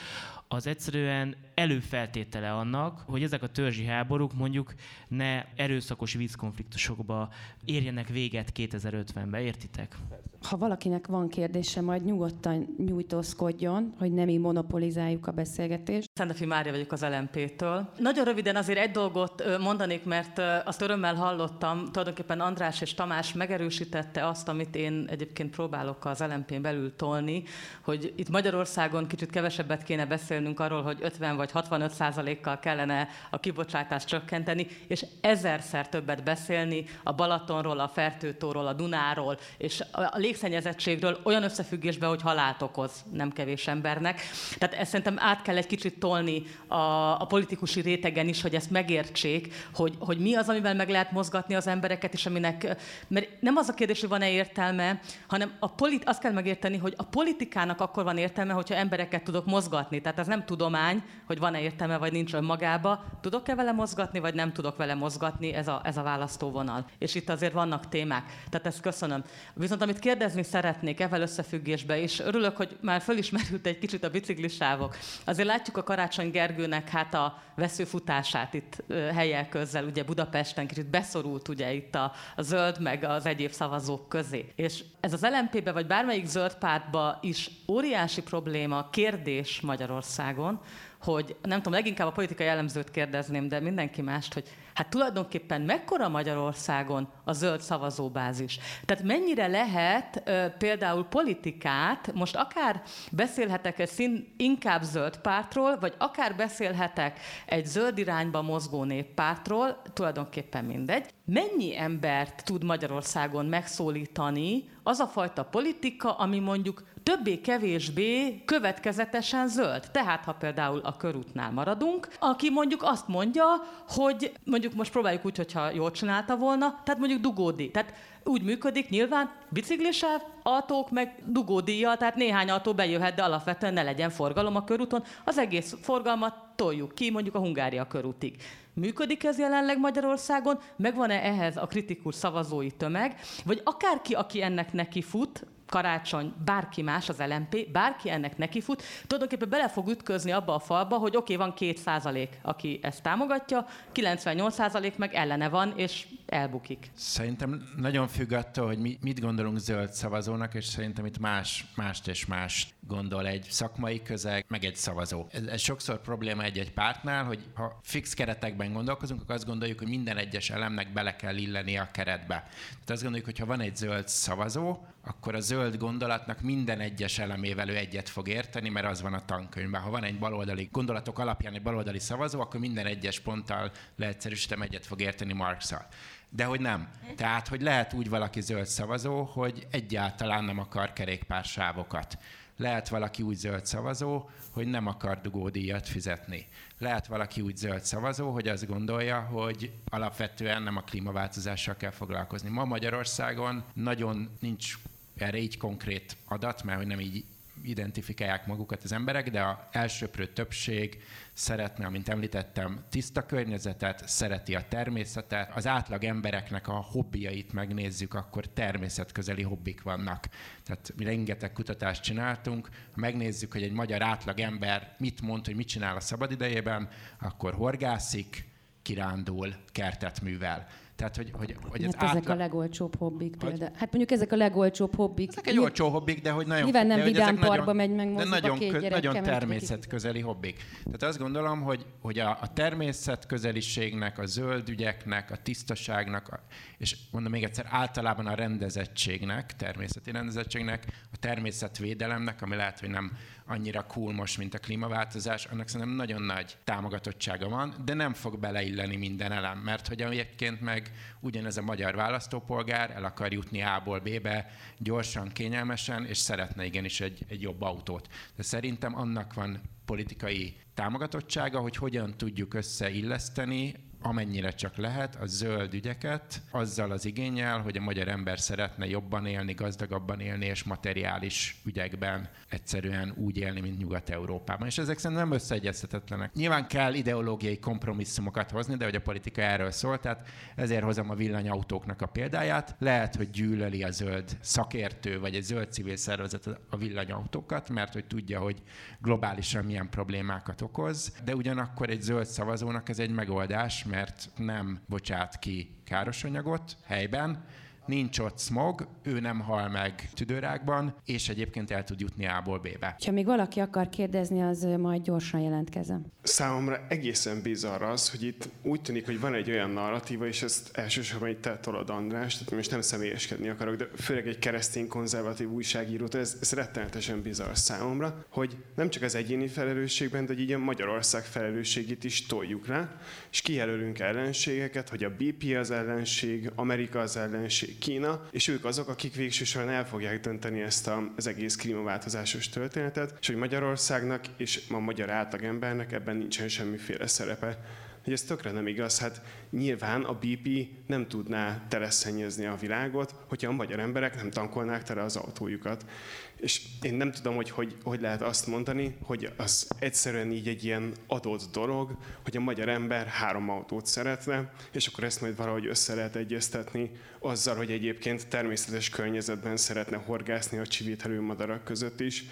az egyszerűen előfeltétele annak, hogy ezek a törzsi háborúk mondjuk ne erőszakos vízkonfliktusokba érjenek véget 2050-ben, értitek? Ha valakinek van kérdése, majd nyugodtan nyújtózkodjon, hogy nem így monopolizáljuk a beszélgetést. Szendefi Mária vagyok az LMP-től. Nagyon röviden azért egy dolgot mondanék, mert azt örömmel hallottam, tulajdonképpen András és Tamás megerősítette azt, amit én egyébként próbálok az LMP-n belül tolni, hogy itt Magyarországon kicsit kevesebbet kéne beszélnünk arról, hogy 50 vagy 65 százalékkal kellene a kibocsátást csökkenteni, és ezerszer többet beszélni a Balatonról, a Fertőtóról, a Dunáról, és a légszennyezettségről olyan összefüggésben, hogy halált okoz nem kevés embernek. Tehát ezt szerintem át kell egy kicsit tolni a, a politikusi rétegen is, hogy ezt megértsék, hogy, hogy mi az, amivel meg lehet mozgatni az embereket, és aminek, mert nem az a kérdés, hogy van-e értelme, hanem a polit, azt kell megérteni, hogy a politikának akkor van értelme, hogyha embereket tudok mozgatni. Tehát ez nem tudomány, hogy van-e értelme, vagy nincs önmagába. Tudok-e vele mozgatni, vagy nem tudok vele mozgatni, ez a, ez a választóvonal. És itt azért vannak témák. Tehát ezt köszönöm. Viszont amit kérdezni szeretnék ezzel összefüggésbe, és örülök, hogy már fölismerült egy kicsit a biciklisávok. Azért látjuk a Karácsony Gergőnek hát a veszőfutását itt ö, helyel közzel, ugye Budapesten kicsit beszorult ugye itt a, a zöld meg az egyéb szavazók közé. És ez az LMP-be vagy bármelyik zöld pártba is óriási probléma, kérdés Magyarországon, hogy nem tudom, leginkább a politikai jellemzőt kérdezném, de mindenki mást, hogy hát tulajdonképpen mekkora Magyarországon a zöld szavazóbázis? Tehát mennyire lehet ö, például politikát, most akár beszélhetek egy szín, inkább zöld pártról, vagy akár beszélhetek egy zöld irányba mozgó néppártról, tulajdonképpen mindegy. Mennyi embert tud Magyarországon megszólítani az a fajta politika, ami mondjuk többé-kevésbé következetesen zöld. Tehát, ha például a körútnál maradunk, aki mondjuk azt mondja, hogy mondjuk most próbáljuk úgy, hogyha jól csinálta volna, tehát mondjuk dugódi. Tehát úgy működik nyilván biciklisáv, autók meg dugódíjjal, tehát néhány autó bejöhet, de alapvetően ne legyen forgalom a körúton. Az egész forgalmat toljuk ki, mondjuk a Hungária körútig. Működik ez jelenleg Magyarországon? Megvan-e ehhez a kritikus szavazói tömeg? Vagy akárki, aki ennek neki fut, karácsony, bárki más az LMP, bárki ennek nekifut, tulajdonképpen bele fog ütközni abba a falba, hogy oké, okay, van két százalék, aki ezt támogatja, 98 százalék meg ellene van, és elbukik. Szerintem nagyon függ attól, hogy mi, mit gondolunk zöld szavazónak, és szerintem itt más, mást és más gondol egy szakmai közeg, meg egy szavazó. Ez, ez sokszor probléma egy-egy pártnál, hogy ha fix keretekben gondolkozunk, akkor azt gondoljuk, hogy minden egyes elemnek bele kell illeni a keretbe. Tehát azt gondoljuk, hogy ha van egy zöld szavazó, akkor a zöld gondolatnak minden egyes elemével ő egyet fog érteni, mert az van a tankönyvben. Ha van egy baloldali gondolatok alapján egy baloldali szavazó, akkor minden egyes ponttal leegyszerűsítem egyet fog érteni Marx-szal. De hogy nem. Tehát, hogy lehet úgy valaki zöld szavazó, hogy egyáltalán nem akar kerékpársávokat. Lehet valaki úgy zöld szavazó, hogy nem akar dugódíjat fizetni. Lehet valaki úgy zöld szavazó, hogy azt gondolja, hogy alapvetően nem a klímaváltozással kell foglalkozni. Ma Magyarországon nagyon nincs erre így konkrét adat, mert hogy nem így identifikálják magukat az emberek, de a elsőprő többség szeretne, amint említettem, tiszta környezetet, szereti a természetet. Az átlag embereknek a hobbiait megnézzük, akkor természetközeli hobbik vannak. Tehát mi rengeteg kutatást csináltunk, ha megnézzük, hogy egy magyar átlag ember mit mond, hogy mit csinál a szabadidejében, akkor horgászik, kirándul, kertet művel. Tehát, hogy, hogy, hogy hát ezek átla... a legolcsóbb hobbik például. Hát mondjuk ezek a legolcsóbb hobbik. Ezek egy olcsó hobbik, de hogy nagyon... Nyilván nem vidám parkba megy meg de nagyon, két kö, nagyon természetközeli hobbik. Tehát azt gondolom, hogy, hogy a, a természetközeliségnek, a zöld ügyeknek, a tisztaságnak, a, és mondom még egyszer, általában a rendezettségnek, természeti rendezettségnek, a természetvédelemnek, ami lehet, hogy nem annyira cool most, mint a klímaváltozás, annak szerintem nagyon nagy támogatottsága van, de nem fog beleilleni minden elem, mert hogy egyébként meg ugyanez a magyar választópolgár el akar jutni A-ból B-be gyorsan, kényelmesen, és szeretne igenis egy, egy jobb autót. De szerintem annak van politikai támogatottsága, hogy hogyan tudjuk összeilleszteni amennyire csak lehet a zöld ügyeket, azzal az igényel, hogy a magyar ember szeretne jobban élni, gazdagabban élni, és materiális ügyekben egyszerűen úgy élni, mint Nyugat-Európában. És ezek szerintem nem összeegyeztetetlenek. Nyilván kell ideológiai kompromisszumokat hozni, de hogy a politika erről szól, tehát ezért hozom a villanyautóknak a példáját. Lehet, hogy gyűlöli a zöld szakértő, vagy egy zöld civil szervezet a villanyautókat, mert hogy tudja, hogy globálisan milyen problémákat okoz, de ugyanakkor egy zöld szavazónak ez egy megoldás, mert nem bocsát ki káros anyagot helyben, nincs ott smog, ő nem hal meg tüdőrákban, és egyébként el tud jutni A-ból B-be. Ha még valaki akar kérdezni, az majd gyorsan jelentkezem. Számomra egészen bizarr az, hogy itt úgy tűnik, hogy van egy olyan narratíva, és ezt elsősorban itt te tolod András, tehát most nem személyeskedni akarok, de főleg egy keresztény konzervatív újságírót, ez, ez rettenetesen bizarr számomra, hogy nem csak az egyéni felelősségben, de hogy így a Magyarország felelősségét is toljuk rá, és kijelölünk ellenségeket, hogy a BP az ellenség, Amerika az ellenség, Kína, és ők azok, akik végső soron el fogják dönteni ezt a, az egész klímaváltozásos történetet, és hogy Magyarországnak és a magyar átlagembernek ebben nincsen semmiféle szerepe hogy ez tökre nem igaz. Hát nyilván a BP nem tudná teleszennyezni a világot, hogyha a magyar emberek nem tankolnák tele az autójukat. És én nem tudom, hogy, hogy hogy lehet azt mondani, hogy az egyszerűen így egy ilyen adott dolog, hogy a magyar ember három autót szeretne, és akkor ezt majd valahogy össze lehet egyeztetni azzal, hogy egyébként természetes környezetben szeretne horgászni a csivítelő madarak között is.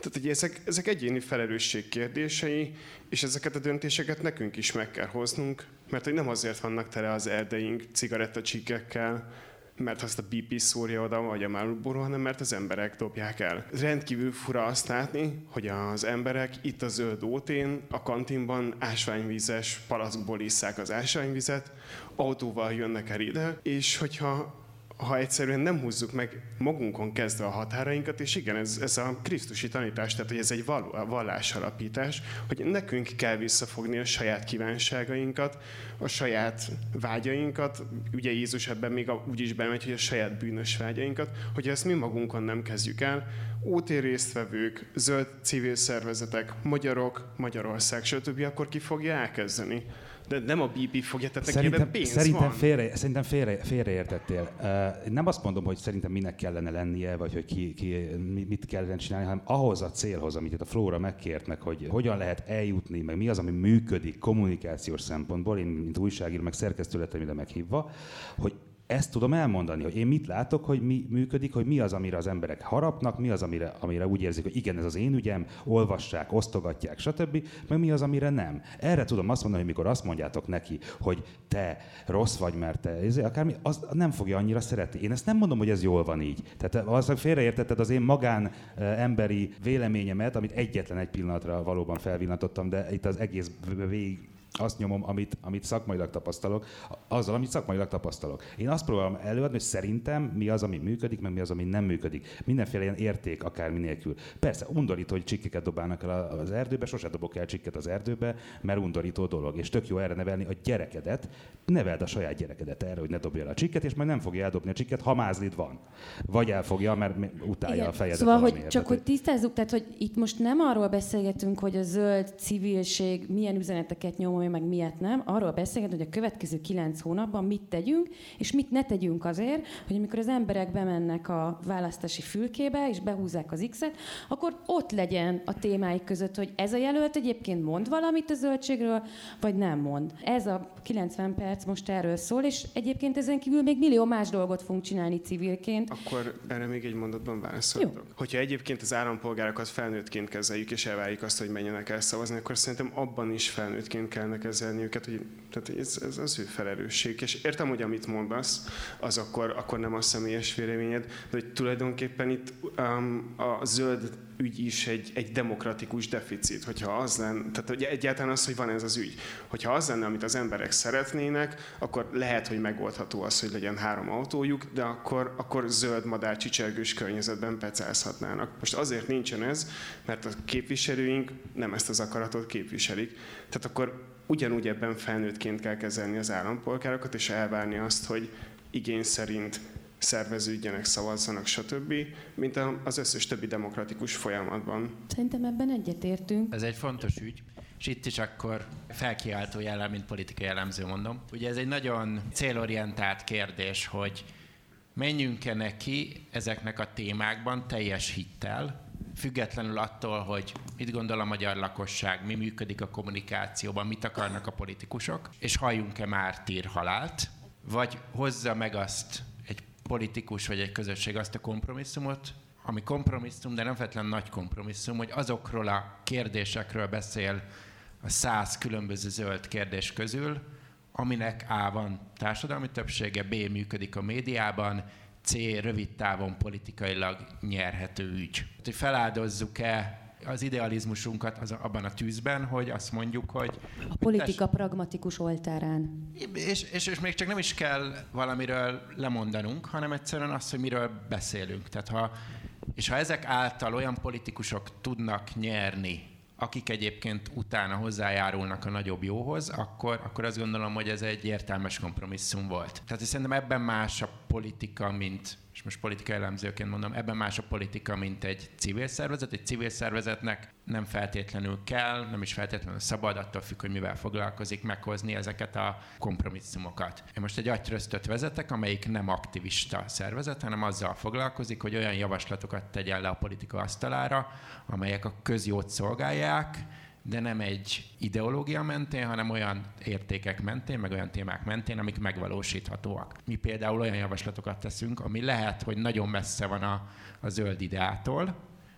Tehát hogy ezek, ezek egyéni felelősség kérdései, és ezeket a döntéseket nekünk is meg kell hoznunk, mert hogy nem azért vannak tele az erdeink cigarettacsíkekkel, mert azt a BP szórja oda, vagy a Marlboro, hanem mert az emberek dobják el. Rendkívül fura azt látni, hogy az emberek itt a zöld ótén, a kantinban ásványvízes palackból isszák az ásványvizet, autóval jönnek el ide, és hogyha ha egyszerűen nem húzzuk meg magunkon kezdve a határainkat, és igen, ez, ez a krisztusi tanítás, tehát hogy ez egy vallásalapítás, hogy nekünk kell visszafogni a saját kívánságainkat, a saját vágyainkat, ugye Jézus ebben még úgy is bemegy, hogy a saját bűnös vágyainkat, hogy ezt mi magunkon nem kezdjük el, útér résztvevők, zöld civil szervezetek, magyarok, Magyarország, stb. akkor ki fogja elkezdeni? De nem a BP fogja, tehát szerintem, pénz szerintem van. Félre, szerintem félre, félreértettél. Uh, nem azt mondom, hogy szerintem minek kellene lennie, vagy hogy ki, ki, mit kellene csinálni, hanem ahhoz a célhoz, amit itt a Flóra megkért meg, hogy hogyan lehet eljutni, meg mi az, ami működik kommunikációs szempontból, én mint újságíró, meg szerkesztő lettem ide meghívva, hogy ezt tudom elmondani, hogy én mit látok, hogy mi működik, hogy mi az, amire az emberek harapnak, mi az, amire, amire úgy érzik, hogy igen, ez az én ügyem, olvassák, osztogatják, stb., meg mi az, amire nem. Erre tudom azt mondani, hogy mikor azt mondjátok neki, hogy te rossz vagy, mert te, ez, akármi, az nem fogja annyira szeretni. Én ezt nem mondom, hogy ez jól van így. Tehát valószínűleg félreértetted az én magán emberi véleményemet, amit egyetlen egy pillanatra valóban felvillantottam, de itt az egész végig azt nyomom, amit, amit szakmailag tapasztalok, azzal, amit szakmailag tapasztalok. Én azt próbálom előadni, hogy szerintem mi az, ami működik, meg mi az, ami nem működik. Mindenféle ilyen érték akár nélkül. Persze, undorító, hogy csikkeket dobálnak el az erdőbe, sose dobok el csikket az erdőbe, mert undorító dolog. És tök jó erre nevelni a gyerekedet, neveld a saját gyerekedet erre, hogy ne dobja el a csikket, és majd nem fogja eldobni a csikket, ha mázlid van. Vagy elfogja, mert utálja Igen. a fejedet. Szóval, hogy csak hogy tisztázzuk, tehát hogy itt most nem arról beszélgetünk, hogy a zöld civilség milyen üzeneteket nyomja, meg miért nem. Arról beszélgetünk, hogy a következő kilenc hónapban mit tegyünk, és mit ne tegyünk azért, hogy amikor az emberek bemennek a választási fülkébe, és behúzzák az X-et, akkor ott legyen a témáik között, hogy ez a jelölt egyébként mond valamit a zöldségről, vagy nem mond. Ez a 90 perc most erről szól, és egyébként ezen kívül még millió más dolgot fogunk csinálni civilként. Akkor erre még egy mondatban válaszolok. Hogyha egyébként az állampolgárokat felnőttként kezeljük, és elvárjuk azt, hogy menjenek el szavazni, akkor szerintem abban is felnőttként kellene kezelni őket, hogy tehát ez, ez az ő felelősség. És értem, hogy amit mondasz, az akkor, akkor nem a személyes véleményed, de hogy tulajdonképpen itt um, a zöld ügy is egy, egy demokratikus deficit, hogyha az lenne, tehát hogy egyáltalán az, hogy van ez az ügy. Hogyha az lenne, amit az emberek szeretnének, akkor lehet, hogy megoldható az, hogy legyen három autójuk, de akkor, akkor zöld madár csicsergős környezetben pecázhatnának. Most azért nincsen ez, mert a képviselőink nem ezt az akaratot képviselik. Tehát akkor ugyanúgy ebben felnőttként kell kezelni az állampolgárokat, és elvárni azt, hogy igény szerint szerveződjenek, szavazzanak, stb., mint az összes többi demokratikus folyamatban. Szerintem ebben egyetértünk. Ez egy fontos ügy, és itt is akkor felkiáltó jellem, mint politikai jellemző mondom. Ugye ez egy nagyon célorientált kérdés, hogy menjünk-e neki ezeknek a témákban teljes hittel, függetlenül attól, hogy mit gondol a magyar lakosság, mi működik a kommunikációban, mit akarnak a politikusok, és halljunk-e mártír halált, vagy hozza meg azt politikus vagy egy közösség azt a kompromisszumot, ami kompromisszum, de nem feltétlenül nagy kompromisszum, hogy azokról a kérdésekről beszél a száz különböző zöld kérdés közül, aminek A van társadalmi többsége, B működik a médiában, C rövid távon politikailag nyerhető ügy. Hogy feláldozzuk-e az idealizmusunkat az abban a tűzben, hogy azt mondjuk, hogy... A politika tess, pragmatikus oltárán. És, és, és még csak nem is kell valamiről lemondanunk, hanem egyszerűen azt, hogy miről beszélünk. Tehát ha, és ha ezek által olyan politikusok tudnak nyerni, akik egyébként utána hozzájárulnak a nagyobb jóhoz, akkor, akkor azt gondolom, hogy ez egy értelmes kompromisszum volt. Tehát szerintem ebben más a politika, mint és most politikai elemzőként mondom, ebben más a politika, mint egy civil szervezet. Egy civil szervezetnek nem feltétlenül kell, nem is feltétlenül szabad, attól függ, hogy mivel foglalkozik, meghozni ezeket a kompromisszumokat. Én most egy agytröztöt vezetek, amelyik nem aktivista szervezet, hanem azzal foglalkozik, hogy olyan javaslatokat tegyen le a politika asztalára, amelyek a közjót szolgálják, de nem egy ideológia mentén, hanem olyan értékek mentén, meg olyan témák mentén, amik megvalósíthatóak. Mi például olyan javaslatokat teszünk, ami lehet, hogy nagyon messze van a, a zöld ideától,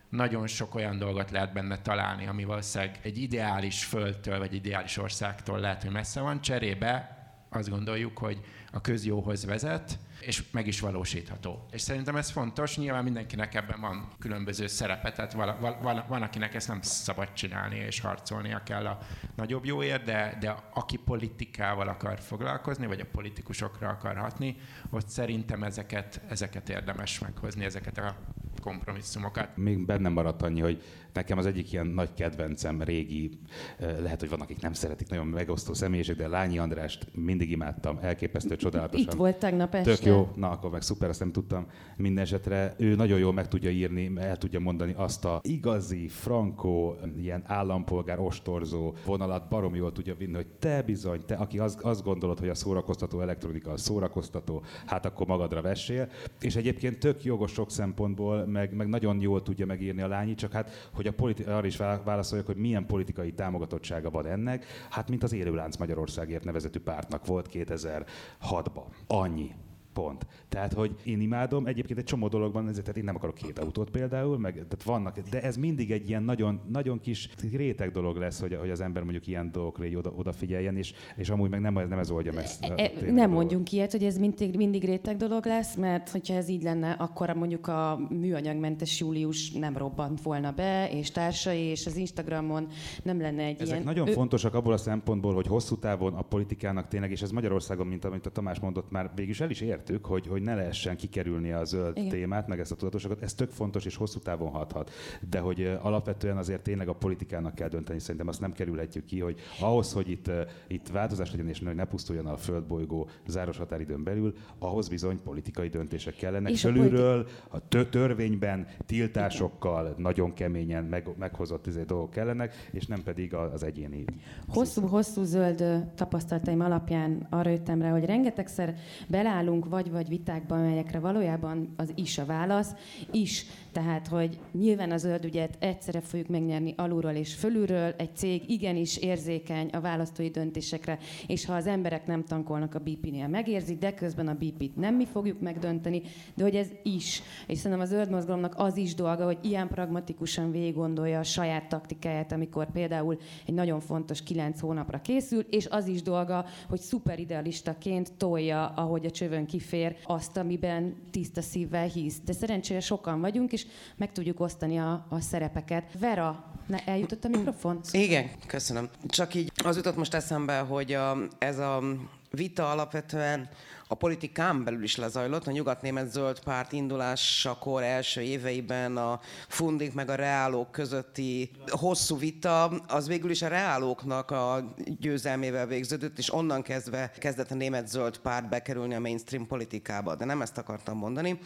nagyon sok olyan dolgot lehet benne találni, ami valószínűleg egy ideális földtől, vagy ideális országtól lehet, hogy messze van. Cserébe azt gondoljuk, hogy a közjóhoz vezet, és meg is valósítható. És szerintem ez fontos, nyilván mindenkinek ebben van különböző szerepe, tehát vala, vala, van, akinek ezt nem szabad csinálni, és harcolnia kell a nagyobb jóért, de, de aki politikával akar foglalkozni, vagy a politikusokra akar hatni, ott szerintem ezeket, ezeket érdemes meghozni, ezeket a kompromisszumokat. Még bennem maradt annyi, hogy nekem az egyik ilyen nagy kedvencem, régi, lehet, hogy van, akik nem szeretik, nagyon megosztó személyiség, de Lányi Andrást mindig imádtam, elképesztő, csodálatosan. Itt volt tegnap este. Tök jó, na akkor meg szuper, ezt nem tudtam. Minden esetre ő nagyon jól meg tudja írni, el tudja mondani azt a igazi, frankó, ilyen állampolgár, ostorzó vonalat, barom jól tudja vinni, hogy te bizony, te, aki azt, azt gondolod, hogy a szórakoztató elektronika a szórakoztató, hát akkor magadra vessél. És egyébként tök jogos sok szempontból, meg, meg nagyon jól tudja megírni a lányi, csak hát, hogy a politi- arra is válaszoljak, hogy milyen politikai támogatottsága van ennek, hát mint az Élőlánc Magyarországért nevezetű pártnak volt 2006-ban. Annyi. Pont. Tehát, hogy én imádom, egyébként egy csomó dologban, ezért, tehát én nem akarok két autót például, meg tehát vannak, de ez mindig egy ilyen nagyon, nagyon kis réteg dolog lesz, hogy, hogy az ember mondjuk ilyen dolgokra így oda, odafigyeljen, és, és amúgy meg nem, nem ez oldja meg. E, e nem mondjunk ilyet, hogy ez mindig, mindig réteg dolog lesz, mert hogyha ez így lenne, akkor mondjuk a műanyagmentes július nem robbant volna be, és társai, és az Instagramon nem lenne egy Ezek ilyen... nagyon ő... fontosak abból a szempontból, hogy hosszú távon a politikának tényleg, és ez Magyarországon, mint amit a Tamás mondott, már végül is el is értük, hogy, hogy ne lehessen kikerülni a zöld Igen. témát, meg ezt a tudatosságot. Ez tök fontos és hosszú távon hathat. De hogy alapvetően azért tényleg a politikának kell dönteni, szerintem azt nem kerülhetjük ki, hogy ahhoz, hogy itt, itt változás legyen, és ne pusztuljon a földbolygó záros határidőn belül, ahhoz bizony politikai döntések kellenek. És Fölülről, a, politi- a törvényben, tiltásokkal, Igen. nagyon keményen meg, meghozott izé dolgok kellenek, és nem pedig az egyéni. Hosszú-hosszú zöld tapasztalataim alapján arra jöttem rá, hogy rengetegszer beleállunk vagy-vagy vitákban, melyekre valójában az is a válasz, is tehát, hogy nyilván az zöldügyet egyszerre fogjuk megnyerni alulról és fölülről, egy cég igenis érzékeny a választói döntésekre, és ha az emberek nem tankolnak a BP-nél, megérzik, de közben a BP-t nem mi fogjuk megdönteni, de hogy ez is. És szerintem a zöld mozgalomnak az is dolga, hogy ilyen pragmatikusan végig gondolja a saját taktikáját, amikor például egy nagyon fontos kilenc hónapra készül, és az is dolga, hogy szuperidealistaként tolja, ahogy a csövön kifér, azt, amiben tiszta szívvel hisz. De szerencsére sokan vagyunk, és is meg tudjuk osztani a, a szerepeket. Vera, ne, eljutott a mikrofon? Igen, köszönöm. Csak így az jutott most eszembe, hogy a, ez a vita alapvetően a politikán belül is lezajlott. A nyugatnémet zöld párt indulásakor első éveiben a fundik meg a reálók közötti hosszú vita, az végül is a reálóknak a győzelmével végződött, és onnan kezdve kezdett a német zöld párt bekerülni a mainstream politikába. De nem ezt akartam mondani,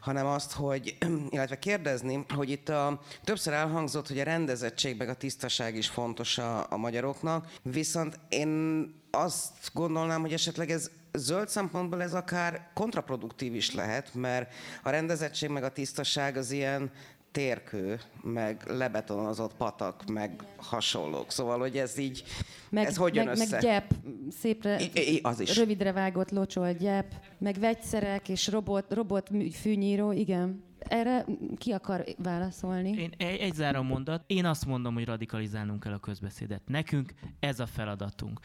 hanem azt, hogy, *clears throat* illetve kérdezni, hogy itt a, többször elhangzott, hogy a rendezettség meg a tisztaság is fontos a, a magyaroknak, viszont én azt gondolnám, hogy esetleg ez zöld szempontból ez akár kontraproduktív is lehet, mert a rendezettség meg a tisztaság az ilyen térkő, meg lebetonozott patak, meg hasonlók. Szóval, hogy ez így, meg, ez hogy jön meg, össze? Meg gyep, szépre, I, I, az is. rövidre vágott locsol gyep, meg vegyszerek és robot, robot fűnyíró, igen. Erre ki akar válaszolni? Én egy, egy záró mondat. Én azt mondom, hogy radikalizálnunk kell a közbeszédet. Nekünk ez a feladatunk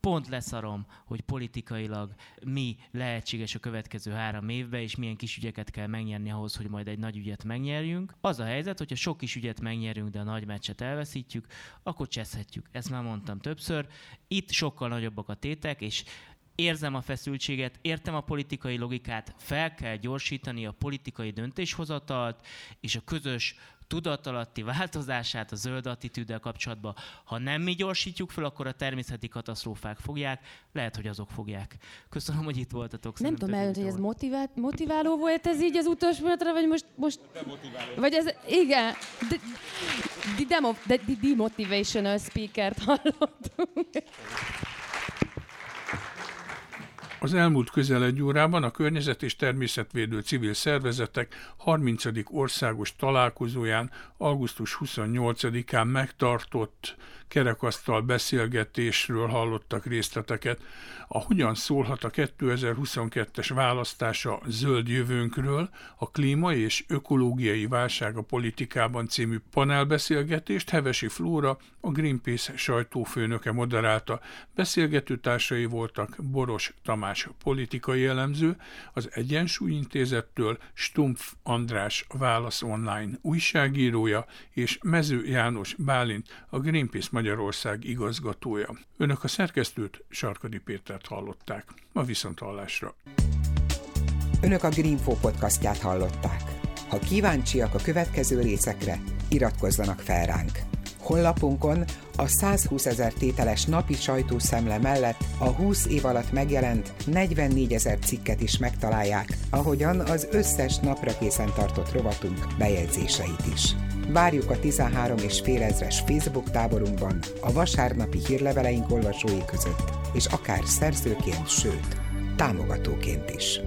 pont leszarom, hogy politikailag mi lehetséges a következő három évben, és milyen kis ügyeket kell megnyerni ahhoz, hogy majd egy nagy ügyet megnyerjünk. Az a helyzet, hogyha sok kis ügyet megnyerünk, de a nagy meccset elveszítjük, akkor cseszhetjük. Ezt már mondtam többször. Itt sokkal nagyobbak a tétek, és érzem a feszültséget, értem a politikai logikát, fel kell gyorsítani a politikai döntéshozatalt, és a közös tudatalatti változását a zöld attitűddel kapcsolatban. Ha nem mi gyorsítjuk fel, akkor a természeti katasztrófák fogják, lehet, hogy azok fogják. Köszönöm, hogy itt voltatok. Nem tudom el, hogy ez motivált, motiváló volt ez így az utolsó pillanatra, vagy most... most vagy ez, igen, de, de, demo, de, de demotivational speakert hallottunk. Az elmúlt közel egy órában a környezet és természetvédő civil szervezetek 30. országos találkozóján augusztus 28-án megtartott kerekasztal beszélgetésről hallottak részleteket. A Hogyan szólhat a 2022-es választása zöld jövőnkről, a klíma és ökológiai válság a politikában című panelbeszélgetést Hevesi Flóra, a Greenpeace sajtófőnöke moderálta. Beszélgető társai voltak Boros Tamás politikai elemző, az Egyensúly Intézettől Stumpf András Válasz Online újságírója és Mező János Bálint, a Greenpeace Magyarország igazgatója. Önök a szerkesztőt, Sarkadi Pétert hallották. A viszonthallásra. Önök a Greenfo podcastját hallották. Ha kíváncsiak a következő részekre, iratkozzanak fel ránk. Honlapunkon a 120 ezer tételes napi sajtószemle mellett a 20 év alatt megjelent 44 ezer cikket is megtalálják, ahogyan az összes napra készen tartott rovatunk bejegyzéseit is. Várjuk a 13 és fél ezres Facebook táborunkban, a vasárnapi hírleveleink olvasói között, és akár szerzőként, sőt, támogatóként is.